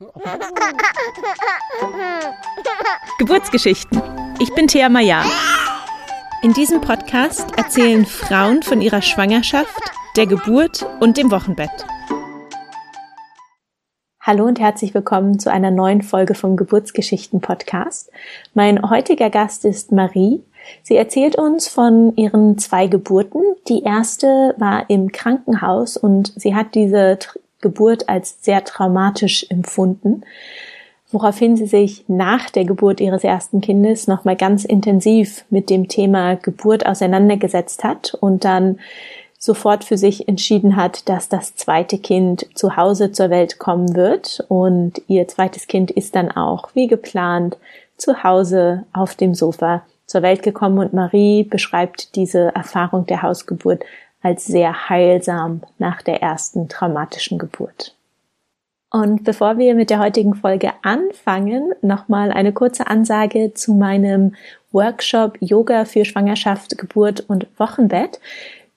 Geburtsgeschichten. Ich bin Thea Maya. In diesem Podcast erzählen Frauen von ihrer Schwangerschaft, der Geburt und dem Wochenbett. Hallo und herzlich willkommen zu einer neuen Folge vom Geburtsgeschichten Podcast. Mein heutiger Gast ist Marie. Sie erzählt uns von ihren zwei Geburten. Die erste war im Krankenhaus und sie hat diese Geburt als sehr traumatisch empfunden, woraufhin sie sich nach der Geburt ihres ersten Kindes nochmal ganz intensiv mit dem Thema Geburt auseinandergesetzt hat und dann sofort für sich entschieden hat, dass das zweite Kind zu Hause zur Welt kommen wird. Und ihr zweites Kind ist dann auch wie geplant zu Hause auf dem Sofa zur Welt gekommen. Und Marie beschreibt diese Erfahrung der Hausgeburt als sehr heilsam nach der ersten traumatischen Geburt. Und bevor wir mit der heutigen Folge anfangen, nochmal eine kurze Ansage zu meinem Workshop Yoga für Schwangerschaft, Geburt und Wochenbett.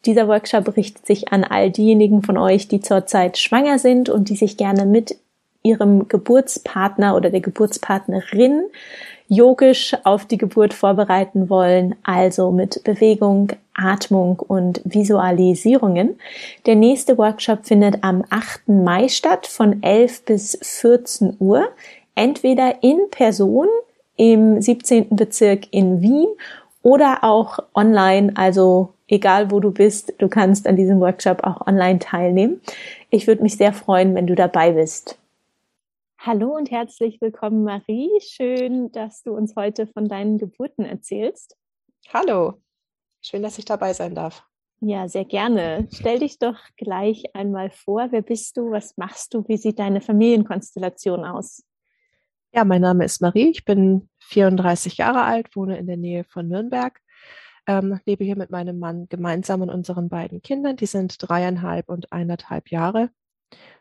Dieser Workshop richtet sich an all diejenigen von euch, die zurzeit schwanger sind und die sich gerne mit ihrem Geburtspartner oder der Geburtspartnerin yogisch auf die Geburt vorbereiten wollen, also mit Bewegung, Atmung und Visualisierungen. Der nächste Workshop findet am 8. Mai statt von 11 bis 14 Uhr, entweder in Person im 17. Bezirk in Wien oder auch online, also egal wo du bist, du kannst an diesem Workshop auch online teilnehmen. Ich würde mich sehr freuen, wenn du dabei bist. Hallo und herzlich willkommen, Marie. Schön, dass du uns heute von deinen Geburten erzählst. Hallo, schön, dass ich dabei sein darf. Ja, sehr gerne. Stell dich doch gleich einmal vor. Wer bist du? Was machst du? Wie sieht deine Familienkonstellation aus? Ja, mein Name ist Marie. Ich bin 34 Jahre alt, wohne in der Nähe von Nürnberg, ähm, lebe hier mit meinem Mann gemeinsam und unseren beiden Kindern. Die sind dreieinhalb und eineinhalb Jahre.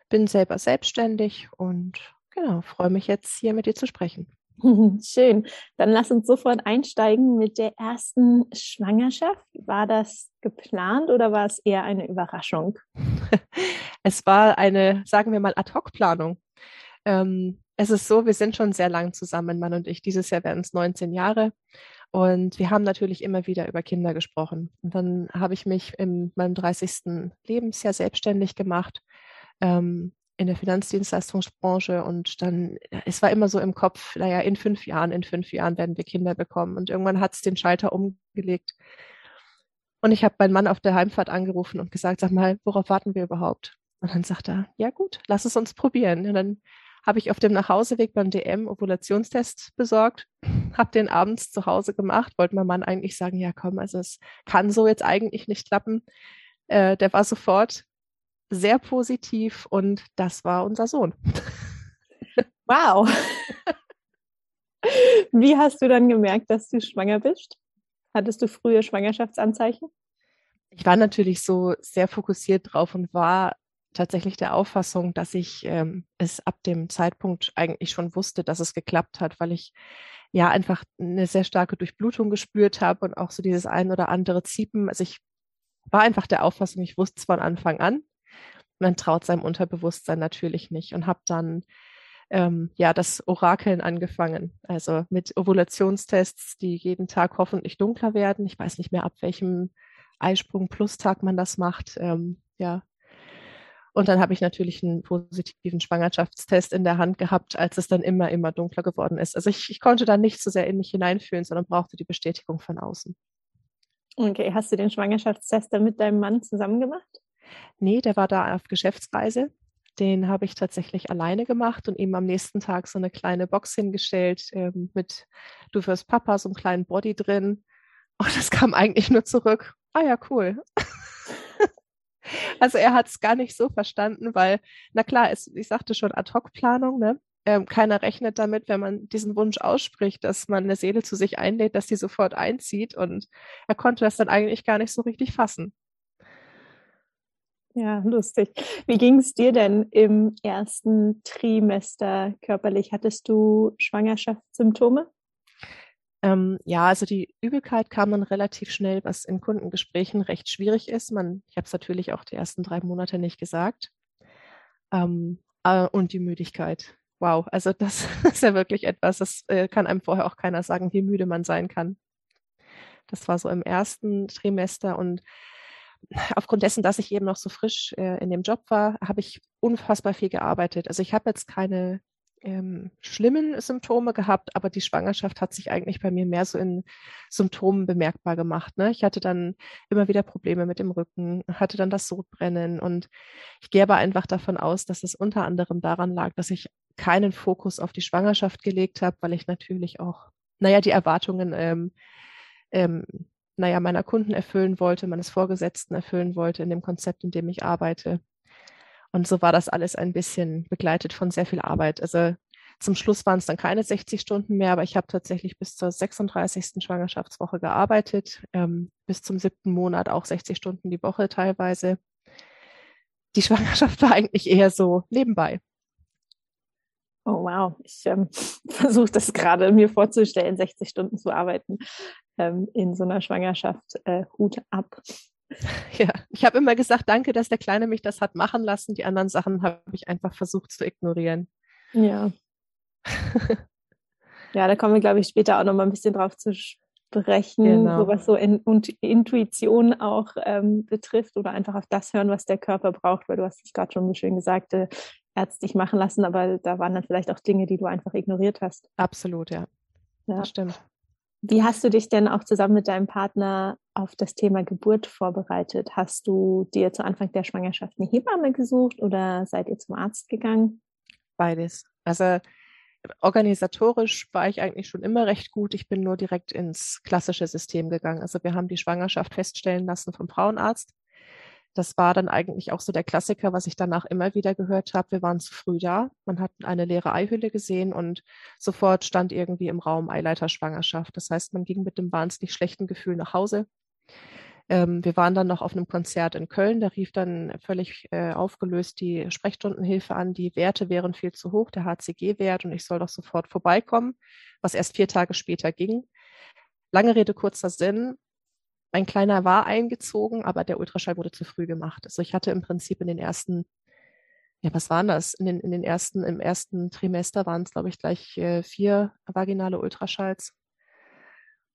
Bin selber selbstständig und Genau, freue mich jetzt hier mit dir zu sprechen. Schön. Dann lass uns sofort einsteigen mit der ersten Schwangerschaft. War das geplant oder war es eher eine Überraschung? Es war eine, sagen wir mal, Ad-Hoc-Planung. Ähm, es ist so, wir sind schon sehr lang zusammen, Mann und ich. Dieses Jahr werden es 19 Jahre. Und wir haben natürlich immer wieder über Kinder gesprochen. Und dann habe ich mich in meinem 30. Lebensjahr selbstständig gemacht. Ähm, in der Finanzdienstleistungsbranche und dann, es war immer so im Kopf, naja, in fünf Jahren, in fünf Jahren werden wir Kinder bekommen. Und irgendwann hat es den Schalter umgelegt. Und ich habe meinen Mann auf der Heimfahrt angerufen und gesagt, sag mal, worauf warten wir überhaupt? Und dann sagt er, ja gut, lass es uns probieren. Und dann habe ich auf dem Nachhauseweg beim DM Ovulationstest besorgt, habe den abends zu Hause gemacht, wollte mein Mann eigentlich sagen, ja komm, also es kann so jetzt eigentlich nicht klappen. Äh, der war sofort sehr positiv und das war unser Sohn. Wow. Wie hast du dann gemerkt, dass du schwanger bist? Hattest du frühe Schwangerschaftsanzeichen? Ich war natürlich so sehr fokussiert drauf und war tatsächlich der Auffassung, dass ich ähm, es ab dem Zeitpunkt eigentlich schon wusste, dass es geklappt hat, weil ich ja einfach eine sehr starke Durchblutung gespürt habe und auch so dieses ein oder andere Ziepen. Also ich war einfach der Auffassung, ich wusste es von Anfang an, man traut seinem Unterbewusstsein natürlich nicht und habe dann ähm, ja das Orakeln angefangen. Also mit Ovulationstests, die jeden Tag hoffentlich dunkler werden. Ich weiß nicht mehr, ab welchem Eisprung plus Tag man das macht. Ähm, ja. Und dann habe ich natürlich einen positiven Schwangerschaftstest in der Hand gehabt, als es dann immer, immer dunkler geworden ist. Also ich, ich konnte da nicht so sehr in mich hineinfühlen, sondern brauchte die Bestätigung von außen. Okay, hast du den Schwangerschaftstest dann mit deinem Mann zusammen gemacht? Nee, der war da auf Geschäftsreise. Den habe ich tatsächlich alleine gemacht und ihm am nächsten Tag so eine kleine Box hingestellt ähm, mit Du wirst Papa, so einem kleinen Body drin. Und das kam eigentlich nur zurück. Ah ja, cool. also er hat es gar nicht so verstanden, weil, na klar, es, ich sagte schon Ad-Hoc-Planung, ne? Ähm, keiner rechnet damit, wenn man diesen Wunsch ausspricht, dass man eine Seele zu sich einlädt, dass die sofort einzieht. Und er konnte das dann eigentlich gar nicht so richtig fassen. Ja, lustig. Wie ging es dir denn im ersten Trimester körperlich? Hattest du Schwangerschaftssymptome? Ähm, ja, also die Übelkeit kam dann relativ schnell, was in Kundengesprächen recht schwierig ist. Man, ich habe es natürlich auch die ersten drei Monate nicht gesagt. Ähm, äh, und die Müdigkeit wow, also das ist ja wirklich etwas, das äh, kann einem vorher auch keiner sagen, wie müde man sein kann. Das war so im ersten Trimester und aufgrund dessen, dass ich eben noch so frisch äh, in dem Job war, habe ich unfassbar viel gearbeitet. Also ich habe jetzt keine ähm, schlimmen Symptome gehabt, aber die Schwangerschaft hat sich eigentlich bei mir mehr so in Symptomen bemerkbar gemacht. Ne? Ich hatte dann immer wieder Probleme mit dem Rücken, hatte dann das Sodbrennen und ich gehe aber einfach davon aus, dass es unter anderem daran lag, dass ich keinen Fokus auf die Schwangerschaft gelegt habe, weil ich natürlich auch, naja, die Erwartungen ähm, ähm, naja, meiner Kunden erfüllen wollte, meines Vorgesetzten erfüllen wollte in dem Konzept, in dem ich arbeite. Und so war das alles ein bisschen begleitet von sehr viel Arbeit. Also zum Schluss waren es dann keine 60 Stunden mehr, aber ich habe tatsächlich bis zur 36. Schwangerschaftswoche gearbeitet, ähm, bis zum siebten Monat auch 60 Stunden die Woche teilweise. Die Schwangerschaft war eigentlich eher so nebenbei. Oh wow, ich ähm, versuche das gerade mir vorzustellen, 60 Stunden zu arbeiten ähm, in so einer Schwangerschaft. Äh, Hut ab. Ja, ich habe immer gesagt, danke, dass der Kleine mich das hat machen lassen. Die anderen Sachen habe ich einfach versucht zu ignorieren. Ja. ja, da kommen wir, glaube ich, später auch noch mal ein bisschen drauf zu sprechen, genau. so was so in, und Intuition auch ähm, betrifft oder einfach auf das hören, was der Körper braucht, weil du hast es gerade schon so schön gesagt, äh, ärztlich machen lassen, aber da waren dann vielleicht auch Dinge, die du einfach ignoriert hast. Absolut, ja. Ja, das stimmt. Wie hast du dich denn auch zusammen mit deinem Partner auf das Thema Geburt vorbereitet? Hast du dir zu Anfang der Schwangerschaft eine Hebamme gesucht oder seid ihr zum Arzt gegangen? Beides. Also organisatorisch war ich eigentlich schon immer recht gut. Ich bin nur direkt ins klassische System gegangen. Also wir haben die Schwangerschaft feststellen lassen vom Frauenarzt das war dann eigentlich auch so der Klassiker, was ich danach immer wieder gehört habe. Wir waren zu früh da. Man hat eine leere Eihülle gesehen und sofort stand irgendwie im Raum Eileiterschwangerschaft. Das heißt, man ging mit dem wahnsinnig schlechten Gefühl nach Hause. Ähm, wir waren dann noch auf einem Konzert in Köln. Da rief dann völlig äh, aufgelöst die Sprechstundenhilfe an. Die Werte wären viel zu hoch, der HCG-Wert, und ich soll doch sofort vorbeikommen, was erst vier Tage später ging. Lange Rede, kurzer Sinn. Mein Kleiner war eingezogen, aber der Ultraschall wurde zu früh gemacht. Also ich hatte im Prinzip in den ersten, ja, was waren das? In den, in den ersten, im ersten Trimester waren es, glaube ich, gleich äh, vier vaginale Ultraschalls.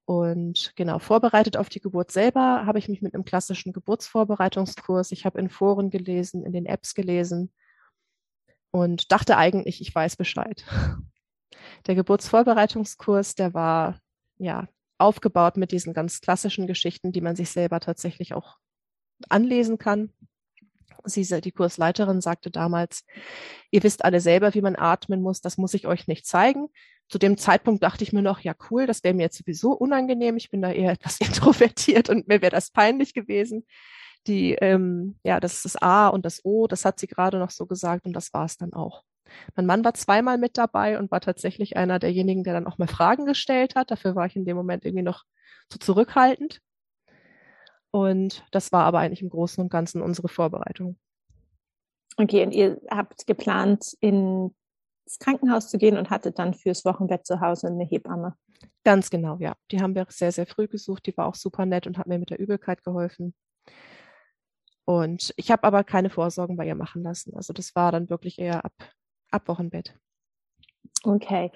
Und genau, vorbereitet auf die Geburt selber habe ich mich mit einem klassischen Geburtsvorbereitungskurs, ich habe in Foren gelesen, in den Apps gelesen und dachte eigentlich, ich weiß Bescheid. Der Geburtsvorbereitungskurs, der war ja aufgebaut mit diesen ganz klassischen Geschichten, die man sich selber tatsächlich auch anlesen kann. Sie, die Kursleiterin sagte damals, ihr wisst alle selber, wie man atmen muss, das muss ich euch nicht zeigen. Zu dem Zeitpunkt dachte ich mir noch, ja cool, das wäre mir jetzt sowieso unangenehm. Ich bin da eher etwas introvertiert und mir wäre das peinlich gewesen. Die, ähm, ja, das ist das A und das O, das hat sie gerade noch so gesagt und das war es dann auch. Mein Mann war zweimal mit dabei und war tatsächlich einer derjenigen, der dann auch mal Fragen gestellt hat. Dafür war ich in dem Moment irgendwie noch zu zurückhaltend. Und das war aber eigentlich im Großen und Ganzen unsere Vorbereitung. Okay, und ihr habt geplant, ins Krankenhaus zu gehen und hattet dann fürs Wochenbett zu Hause eine Hebamme. Ganz genau, ja. Die haben wir sehr, sehr früh gesucht. Die war auch super nett und hat mir mit der Übelkeit geholfen. Und ich habe aber keine Vorsorgen bei ihr machen lassen. Also das war dann wirklich eher ab ab Wochenbett. Okay.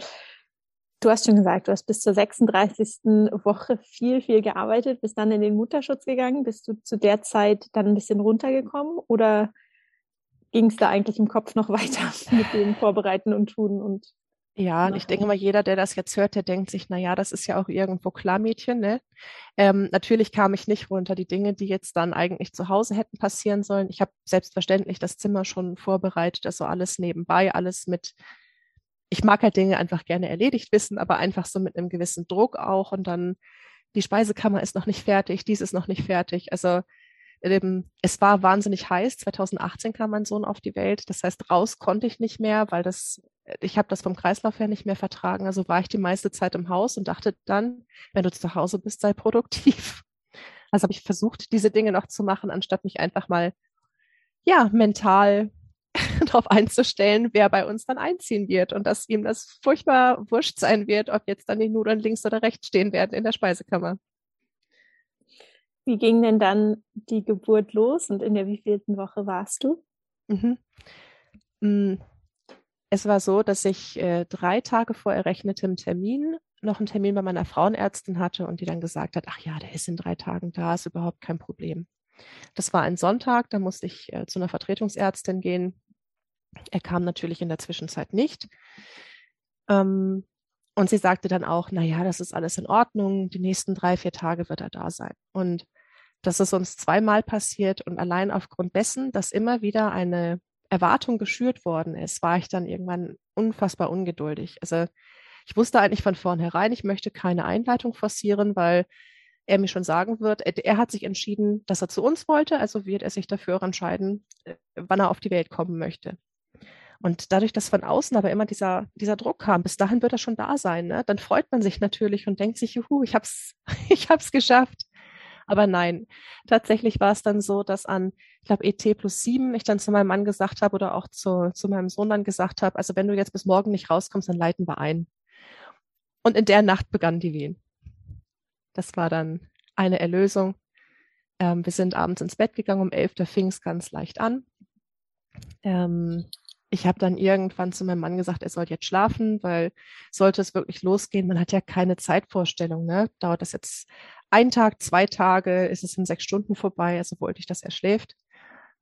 Du hast schon gesagt, du hast bis zur 36. Woche viel, viel gearbeitet, bist dann in den Mutterschutz gegangen. Bist du zu der Zeit dann ein bisschen runtergekommen oder ging es da eigentlich im Kopf noch weiter mit dem Vorbereiten und Tun und ja, und ich denke mal, jeder, der das jetzt hört, der denkt sich, na ja, das ist ja auch irgendwo klar, Mädchen, ne? Ähm, natürlich kam ich nicht runter. Die Dinge, die jetzt dann eigentlich zu Hause hätten passieren sollen. Ich habe selbstverständlich das Zimmer schon vorbereitet, also alles nebenbei, alles mit. Ich mag halt Dinge einfach gerne erledigt wissen, aber einfach so mit einem gewissen Druck auch. Und dann die Speisekammer ist noch nicht fertig, dies ist noch nicht fertig. Also ähm, es war wahnsinnig heiß. 2018 kam mein Sohn auf die Welt. Das heißt, raus konnte ich nicht mehr, weil das, ich habe das vom Kreislauf her nicht mehr vertragen. Also war ich die meiste Zeit im Haus und dachte dann, wenn du zu Hause bist, sei produktiv. Also habe ich versucht, diese Dinge noch zu machen, anstatt mich einfach mal, ja, mental darauf einzustellen, wer bei uns dann einziehen wird und dass ihm das furchtbar wurscht sein wird, ob jetzt dann die Nudeln links oder rechts stehen werden in der Speisekammer. Wie ging denn dann die Geburt los und in der wievielten Woche warst du? Mhm. Es war so, dass ich äh, drei Tage vor errechnetem Termin noch einen Termin bei meiner Frauenärztin hatte und die dann gesagt hat, ach ja, der ist in drei Tagen da, ist überhaupt kein Problem. Das war ein Sonntag, da musste ich äh, zu einer Vertretungsärztin gehen. Er kam natürlich in der Zwischenzeit nicht. Ähm, und sie sagte dann auch, na ja, das ist alles in Ordnung. Die nächsten drei, vier Tage wird er da sein. Und das ist uns zweimal passiert und allein aufgrund dessen, dass immer wieder eine Erwartung geschürt worden ist, war ich dann irgendwann unfassbar ungeduldig. Also ich wusste eigentlich von vornherein, ich möchte keine Einleitung forcieren, weil er mir schon sagen wird, er hat sich entschieden, dass er zu uns wollte, also wird er sich dafür entscheiden, äh, wann er auf die Welt kommen möchte. Und dadurch, dass von außen aber immer dieser, dieser Druck kam, bis dahin wird er schon da sein, ne? dann freut man sich natürlich und denkt sich, juhu, ich hab's, ich hab's geschafft. Aber nein, tatsächlich war es dann so, dass an, ich glaube, ET plus sieben ich dann zu meinem Mann gesagt habe oder auch zu, zu meinem Sohn dann gesagt habe, also wenn du jetzt bis morgen nicht rauskommst, dann leiten wir ein. Und in der Nacht begannen die Wehen. Das war dann eine Erlösung. Ähm, wir sind abends ins Bett gegangen, um elf, da fing es ganz leicht an. Ähm, ich habe dann irgendwann zu meinem Mann gesagt, er soll jetzt schlafen, weil sollte es wirklich losgehen, man hat ja keine Zeitvorstellung. Ne? Dauert das jetzt ein Tag, zwei Tage, ist es in sechs Stunden vorbei, also wollte ich, dass er schläft.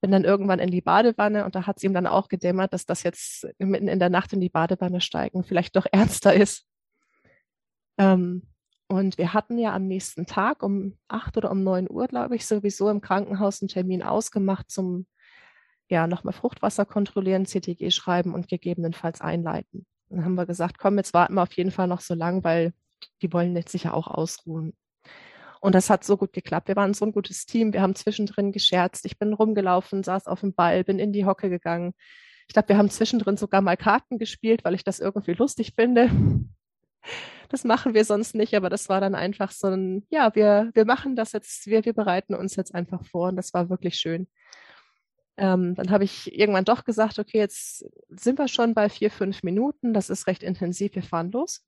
Bin dann irgendwann in die Badewanne und da hat es ihm dann auch gedämmert, dass das jetzt mitten in der Nacht in die Badewanne steigen vielleicht doch ernster ist. Ähm, und wir hatten ja am nächsten Tag um acht oder um neun Uhr, glaube ich, sowieso im Krankenhaus einen Termin ausgemacht zum ja nochmal Fruchtwasser kontrollieren, CTG schreiben und gegebenenfalls einleiten. Dann haben wir gesagt, komm, jetzt warten wir auf jeden Fall noch so lang, weil die wollen jetzt sicher auch ausruhen. Und das hat so gut geklappt. Wir waren so ein gutes Team. Wir haben zwischendrin gescherzt. Ich bin rumgelaufen, saß auf dem Ball, bin in die Hocke gegangen. Ich glaube, wir haben zwischendrin sogar mal Karten gespielt, weil ich das irgendwie lustig finde. Das machen wir sonst nicht, aber das war dann einfach so ein, ja, wir, wir machen das jetzt, wir, wir bereiten uns jetzt einfach vor und das war wirklich schön. Ähm, dann habe ich irgendwann doch gesagt, okay, jetzt sind wir schon bei vier, fünf Minuten, das ist recht intensiv, wir fahren los.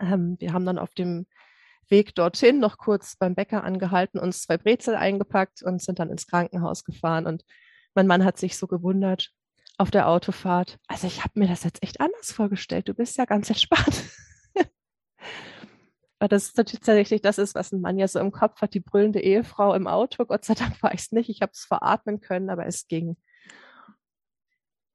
Ähm, wir haben dann auf dem Weg dorthin noch kurz beim Bäcker angehalten, uns zwei Brezel eingepackt und sind dann ins Krankenhaus gefahren. Und mein Mann hat sich so gewundert auf der Autofahrt. Also ich habe mir das jetzt echt anders vorgestellt. Du bist ja ganz entspannt. Weil das tatsächlich das ist, was ein Mann ja so im Kopf hat, die brüllende Ehefrau im Auto. Gott sei Dank war ich es nicht. Ich habe es veratmen können, aber es ging.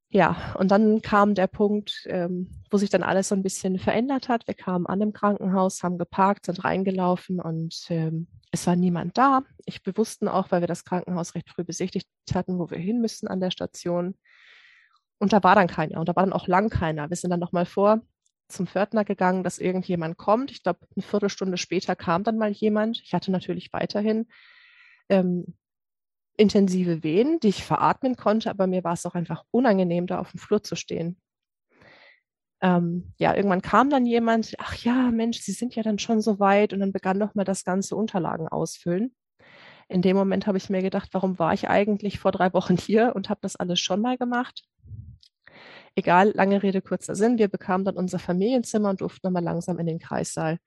Ja, und dann kam der Punkt, ähm, wo sich dann alles so ein bisschen verändert hat. Wir kamen an im Krankenhaus, haben geparkt, sind reingelaufen und ähm, es war niemand da. Ich, wir auch, weil wir das Krankenhaus recht früh besichtigt hatten, wo wir hin müssen an der Station. Und da war dann keiner und da war dann auch lang keiner. Wir sind dann nochmal vor zum Pförtner gegangen, dass irgendjemand kommt. Ich glaube, eine Viertelstunde später kam dann mal jemand. Ich hatte natürlich weiterhin ähm, intensive Wehen, die ich veratmen konnte, aber mir war es auch einfach unangenehm, da auf dem Flur zu stehen. Ähm, ja, irgendwann kam dann jemand, ach ja, Mensch, Sie sind ja dann schon so weit und dann begann nochmal das ganze Unterlagen ausfüllen. In dem Moment habe ich mir gedacht, warum war ich eigentlich vor drei Wochen hier und habe das alles schon mal gemacht? Egal, lange Rede, kurzer Sinn, wir bekamen dann unser Familienzimmer und durften nochmal langsam in den Kreissaal.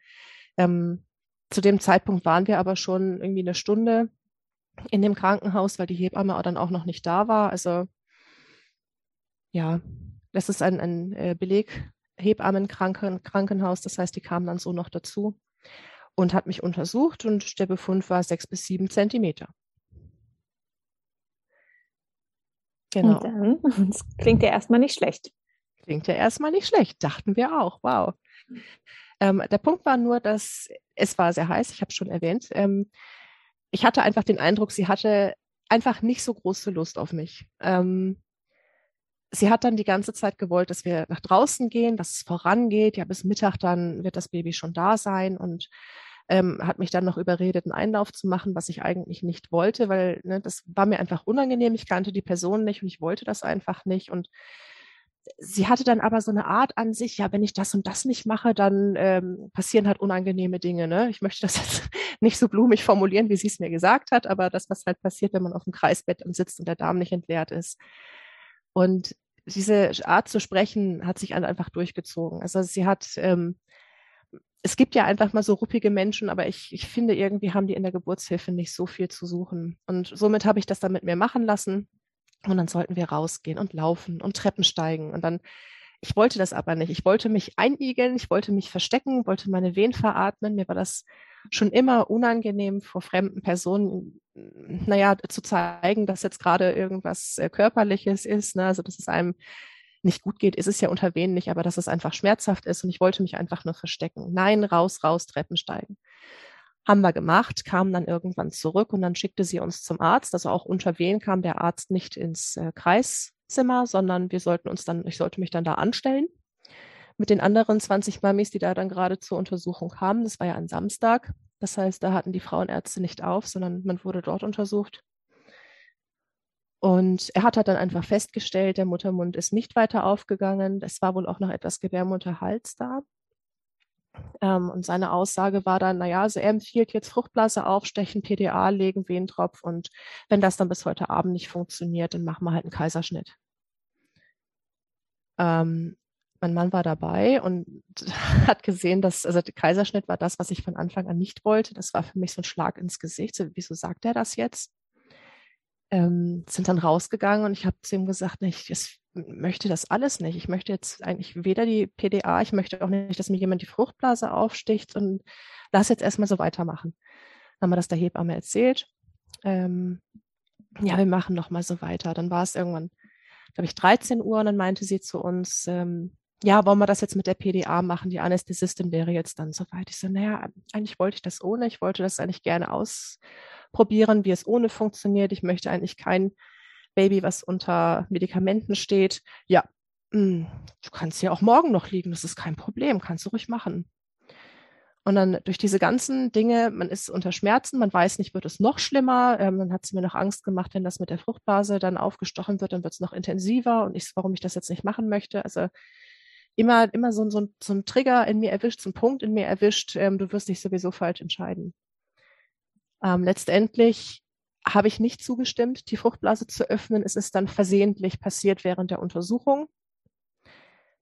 Ähm, zu dem Zeitpunkt waren wir aber schon irgendwie eine Stunde in dem Krankenhaus, weil die Hebamme dann auch noch nicht da war. Also ja, das ist ein, ein äh, Beleg Hebammenkrankenhaus, das heißt, die kamen dann so noch dazu und hat mich untersucht und der Befund war sechs bis sieben Zentimeter. Genau. Und dann, das klingt ja erstmal nicht schlecht. Klingt ja erstmal nicht schlecht, dachten wir auch. Wow. Ähm, der Punkt war nur, dass es war sehr heiß, ich habe schon erwähnt. Ähm, ich hatte einfach den Eindruck, sie hatte einfach nicht so große Lust auf mich. Ähm, sie hat dann die ganze Zeit gewollt, dass wir nach draußen gehen, dass es vorangeht. Ja, bis Mittag dann wird das Baby schon da sein und ähm, hat mich dann noch überredet, einen Einlauf zu machen, was ich eigentlich nicht wollte, weil ne, das war mir einfach unangenehm. Ich kannte die Person nicht und ich wollte das einfach nicht. Und sie hatte dann aber so eine Art an sich, ja, wenn ich das und das nicht mache, dann ähm, passieren halt unangenehme Dinge. Ne? Ich möchte das jetzt nicht so blumig formulieren, wie sie es mir gesagt hat, aber das, was halt passiert, wenn man auf dem Kreisbett sitzt und der Darm nicht entleert ist. Und diese Art zu sprechen hat sich einfach durchgezogen. Also sie hat ähm, es gibt ja einfach mal so ruppige Menschen, aber ich, ich finde, irgendwie haben die in der Geburtshilfe nicht so viel zu suchen. Und somit habe ich das dann mit mir machen lassen. Und dann sollten wir rausgehen und laufen und Treppen steigen. Und dann, ich wollte das aber nicht. Ich wollte mich einigeln, ich wollte mich verstecken, wollte meine Wehen veratmen. Mir war das schon immer unangenehm, vor fremden Personen, naja, zu zeigen, dass jetzt gerade irgendwas äh, Körperliches ist. Ne? Also, dass es einem nicht gut geht, ist es ja unter Wehen nicht, aber dass es einfach schmerzhaft ist und ich wollte mich einfach nur verstecken. Nein, raus, raus, Treppen steigen. Haben wir gemacht, kamen dann irgendwann zurück und dann schickte sie uns zum Arzt. Also auch unter Wehen kam der Arzt nicht ins äh, Kreiszimmer, sondern wir sollten uns dann, ich sollte mich dann da anstellen mit den anderen 20 Mamis, die da dann gerade zur Untersuchung kamen. Das war ja ein Samstag. Das heißt, da hatten die Frauenärzte nicht auf, sondern man wurde dort untersucht. Und er hat halt dann einfach festgestellt, der Muttermund ist nicht weiter aufgegangen. Es war wohl auch noch etwas Gebärmutterhals da. Ähm, und seine Aussage war dann, naja, also er empfiehlt jetzt Fruchtblase aufstechen, PDA legen, Wehentropf und wenn das dann bis heute Abend nicht funktioniert, dann machen wir halt einen Kaiserschnitt. Ähm, mein Mann war dabei und hat gesehen, dass, also der Kaiserschnitt war das, was ich von Anfang an nicht wollte. Das war für mich so ein Schlag ins Gesicht. So, wieso sagt er das jetzt? Ähm, sind dann rausgegangen und ich habe zu ihm gesagt, nee, ich möchte das alles nicht. Ich möchte jetzt eigentlich weder die PDA, ich möchte auch nicht, dass mir jemand die Fruchtblase aufsticht und lass jetzt erstmal so weitermachen. Dann haben wir das der Hebamme erzählt. Ähm, ja, wir machen noch mal so weiter. Dann war es irgendwann, glaube ich, 13 Uhr und dann meinte sie zu uns, ähm, ja, wollen wir das jetzt mit der PDA machen? Die Anästhesistin wäre jetzt dann soweit. Ich so, naja, eigentlich wollte ich das ohne. Ich wollte das eigentlich gerne ausprobieren, wie es ohne funktioniert. Ich möchte eigentlich kein Baby, was unter Medikamenten steht. Ja, mh, hm, du kannst ja auch morgen noch liegen. Das ist kein Problem. Kannst du ruhig machen. Und dann durch diese ganzen Dinge, man ist unter Schmerzen, man weiß nicht, wird es noch schlimmer. Ähm, dann hat sie mir noch Angst gemacht, wenn das mit der Fruchtblase dann aufgestochen wird, dann wird es noch intensiver und ich, warum ich das jetzt nicht machen möchte. Also immer, immer so, so, so ein Trigger in mir erwischt, so ein Punkt in mir erwischt, ähm, du wirst dich sowieso falsch entscheiden. Ähm, letztendlich habe ich nicht zugestimmt, die Fruchtblase zu öffnen. Es ist dann versehentlich passiert während der Untersuchung.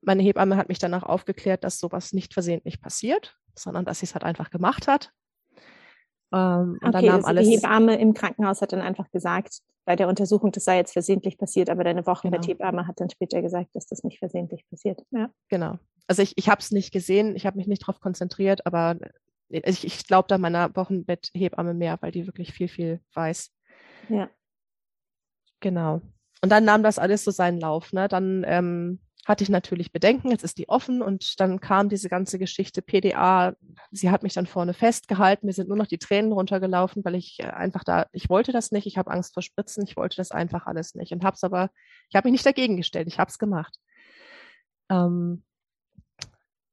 Meine Hebamme hat mich danach aufgeklärt, dass sowas nicht versehentlich passiert, sondern dass sie es halt einfach gemacht hat. Ähm, und okay, dann nahm also alles. Die Hebamme im Krankenhaus hat dann einfach gesagt, bei der Untersuchung, das sei jetzt versehentlich passiert, aber deine Wochenbetthebamme genau. hat dann später gesagt, dass das nicht versehentlich passiert. Ja. Genau. Also ich, ich habe es nicht gesehen, ich habe mich nicht darauf konzentriert, aber äh, ich, ich glaube da meiner Wochenbetthebamme mehr, weil die wirklich viel, viel weiß. Ja. Genau. Und dann nahm das alles so seinen Lauf. Ne? Dann ähm, hatte ich natürlich Bedenken, jetzt ist die offen und dann kam diese ganze Geschichte PDA. Sie hat mich dann vorne festgehalten, mir sind nur noch die Tränen runtergelaufen, weil ich äh, einfach da, ich wollte das nicht, ich habe Angst vor Spritzen, ich wollte das einfach alles nicht und habe es aber, ich habe mich nicht dagegen gestellt, ich habe es gemacht. Ähm,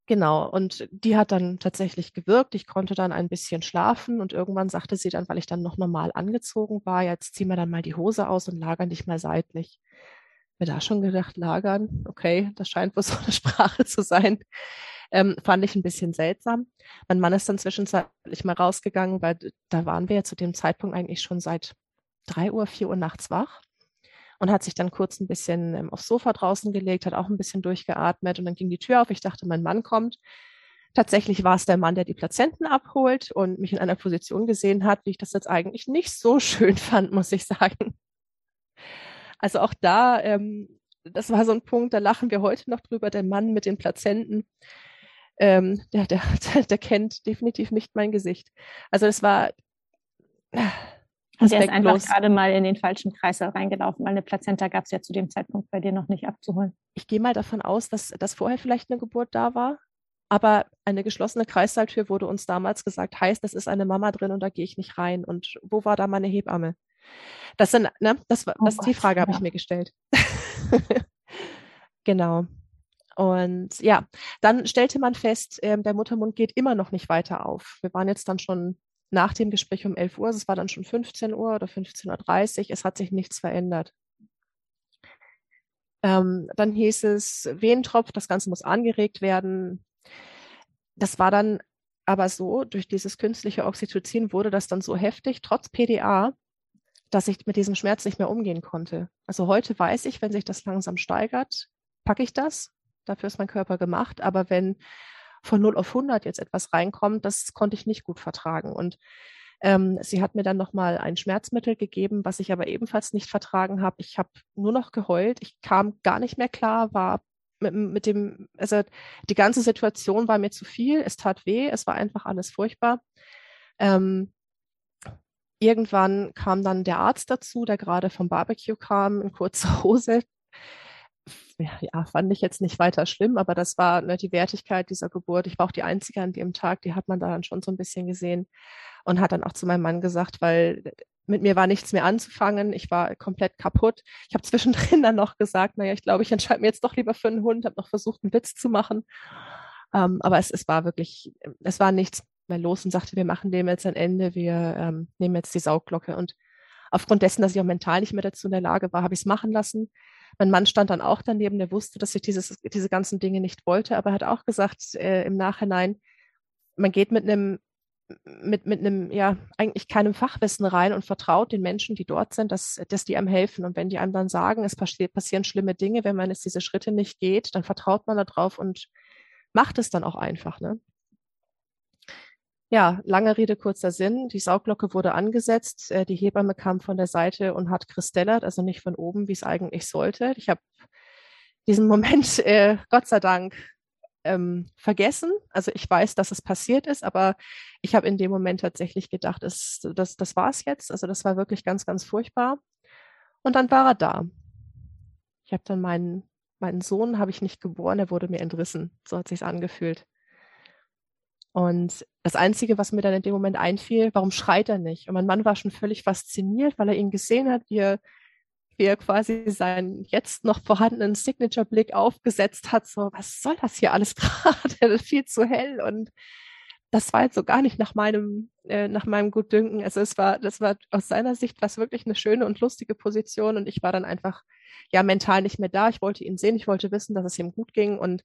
Genau, und die hat dann tatsächlich gewirkt. Ich konnte dann ein bisschen schlafen und irgendwann sagte sie dann, weil ich dann noch normal angezogen war, jetzt zieh mir dann mal die Hose aus und lagern dich mal seitlich mir da schon gedacht, lagern, okay, das scheint wohl so eine Sprache zu sein. Ähm, fand ich ein bisschen seltsam. Mein Mann ist dann zwischenzeitlich mal rausgegangen, weil da waren wir ja zu dem Zeitpunkt eigentlich schon seit drei Uhr, vier Uhr nachts wach und hat sich dann kurz ein bisschen ähm, aufs Sofa draußen gelegt, hat auch ein bisschen durchgeatmet und dann ging die Tür auf. Ich dachte, mein Mann kommt. Tatsächlich war es der Mann, der die Plazenten abholt und mich in einer Position gesehen hat, wie ich das jetzt eigentlich nicht so schön fand, muss ich sagen. Also auch da, ähm, das war so ein Punkt, da lachen wir heute noch drüber, der Mann mit den Plazenten. Ähm, der, der, der kennt definitiv nicht mein Gesicht. Also es war. Und er ist einfach gerade mal in den falschen Kreislauf reingelaufen, weil eine Plazenta gab es ja zu dem Zeitpunkt bei dir noch nicht abzuholen. Ich gehe mal davon aus, dass, dass vorher vielleicht eine Geburt da war. Aber eine geschlossene Kreissaaltür wurde uns damals gesagt, heißt, das ist eine Mama drin und da gehe ich nicht rein. Und wo war da meine Hebamme? Das sind, ne, das, oh das, die Frage habe ich mir gestellt. genau. Und ja, dann stellte man fest, äh, der Muttermund geht immer noch nicht weiter auf. Wir waren jetzt dann schon nach dem Gespräch um 11 Uhr, es war dann schon 15 Uhr oder 15.30 Uhr, es hat sich nichts verändert. Ähm, dann hieß es Wehentropf, das Ganze muss angeregt werden. Das war dann aber so, durch dieses künstliche Oxytocin wurde das dann so heftig, trotz PDA, dass ich mit diesem Schmerz nicht mehr umgehen konnte. Also heute weiß ich, wenn sich das langsam steigert, packe ich das. Dafür ist mein Körper gemacht. Aber wenn von 0 auf 100 jetzt etwas reinkommt, das konnte ich nicht gut vertragen. Und Ähm, sie hat mir dann nochmal ein Schmerzmittel gegeben, was ich aber ebenfalls nicht vertragen habe. Ich habe nur noch geheult. Ich kam gar nicht mehr klar, war mit, mit dem, also die ganze Situation war mir zu viel. Es tat weh. Es war einfach alles furchtbar. Ähm, irgendwann kam dann der Arzt dazu, der gerade vom Barbecue kam, in kurzer Hose. Ja, fand ich jetzt nicht weiter schlimm, aber das war ne, die Wertigkeit dieser Geburt. Ich war auch die Einzige an dem Tag, die hat man da dann schon so ein bisschen gesehen und hat dann auch zu meinem Mann gesagt, weil mit mir war nichts mehr anzufangen. Ich war komplett kaputt. Ich habe zwischendrin dann noch gesagt, naja, ich glaube, ich entscheide mir jetzt doch lieber für einen Hund, habe noch versucht, einen Witz zu machen. Ähm, aber es, es war wirklich, es war nichts mehr los und sagte, wir machen dem jetzt ein Ende, wir ähm, nehmen jetzt die Saugglocke. Und aufgrund dessen, dass ich auch mental nicht mehr dazu in der Lage war, habe ich es machen lassen. Mein Mann stand dann auch daneben, der wusste, dass ich dieses, diese ganzen Dinge nicht wollte, aber er hat auch gesagt äh, im Nachhinein, man geht mit einem mit, mit einem, ja, eigentlich keinem Fachwissen rein und vertraut den Menschen, die dort sind, dass, dass die einem helfen. Und wenn die einem dann sagen, es passieren schlimme Dinge, wenn man jetzt diese Schritte nicht geht, dann vertraut man darauf und macht es dann auch einfach. Ne? Ja, lange Rede, kurzer Sinn. Die Sauglocke wurde angesetzt. Äh, die Hebamme kam von der Seite und hat kristellert, also nicht von oben, wie es eigentlich sollte. Ich habe diesen Moment, äh, Gott sei Dank, ähm, vergessen. Also ich weiß, dass es passiert ist, aber ich habe in dem Moment tatsächlich gedacht, es, das, das war es jetzt. Also das war wirklich ganz, ganz furchtbar. Und dann war er da. Ich habe dann meinen, meinen Sohn habe ich nicht geboren, er wurde mir entrissen. So hat sich's angefühlt. Und das Einzige, was mir dann in dem Moment einfiel, warum schreit er nicht? Und mein Mann war schon völlig fasziniert, weil er ihn gesehen hat, wie er, wie er quasi seinen jetzt noch vorhandenen Signature-Blick aufgesetzt hat. So, was soll das hier alles gerade? viel zu hell. Und das war jetzt so gar nicht nach meinem, äh, nach meinem Gutdünken. Also es war, das war aus seiner Sicht was wirklich eine schöne und lustige Position. Und ich war dann einfach, ja, mental nicht mehr da. Ich wollte ihn sehen. Ich wollte wissen, dass es ihm gut ging. Und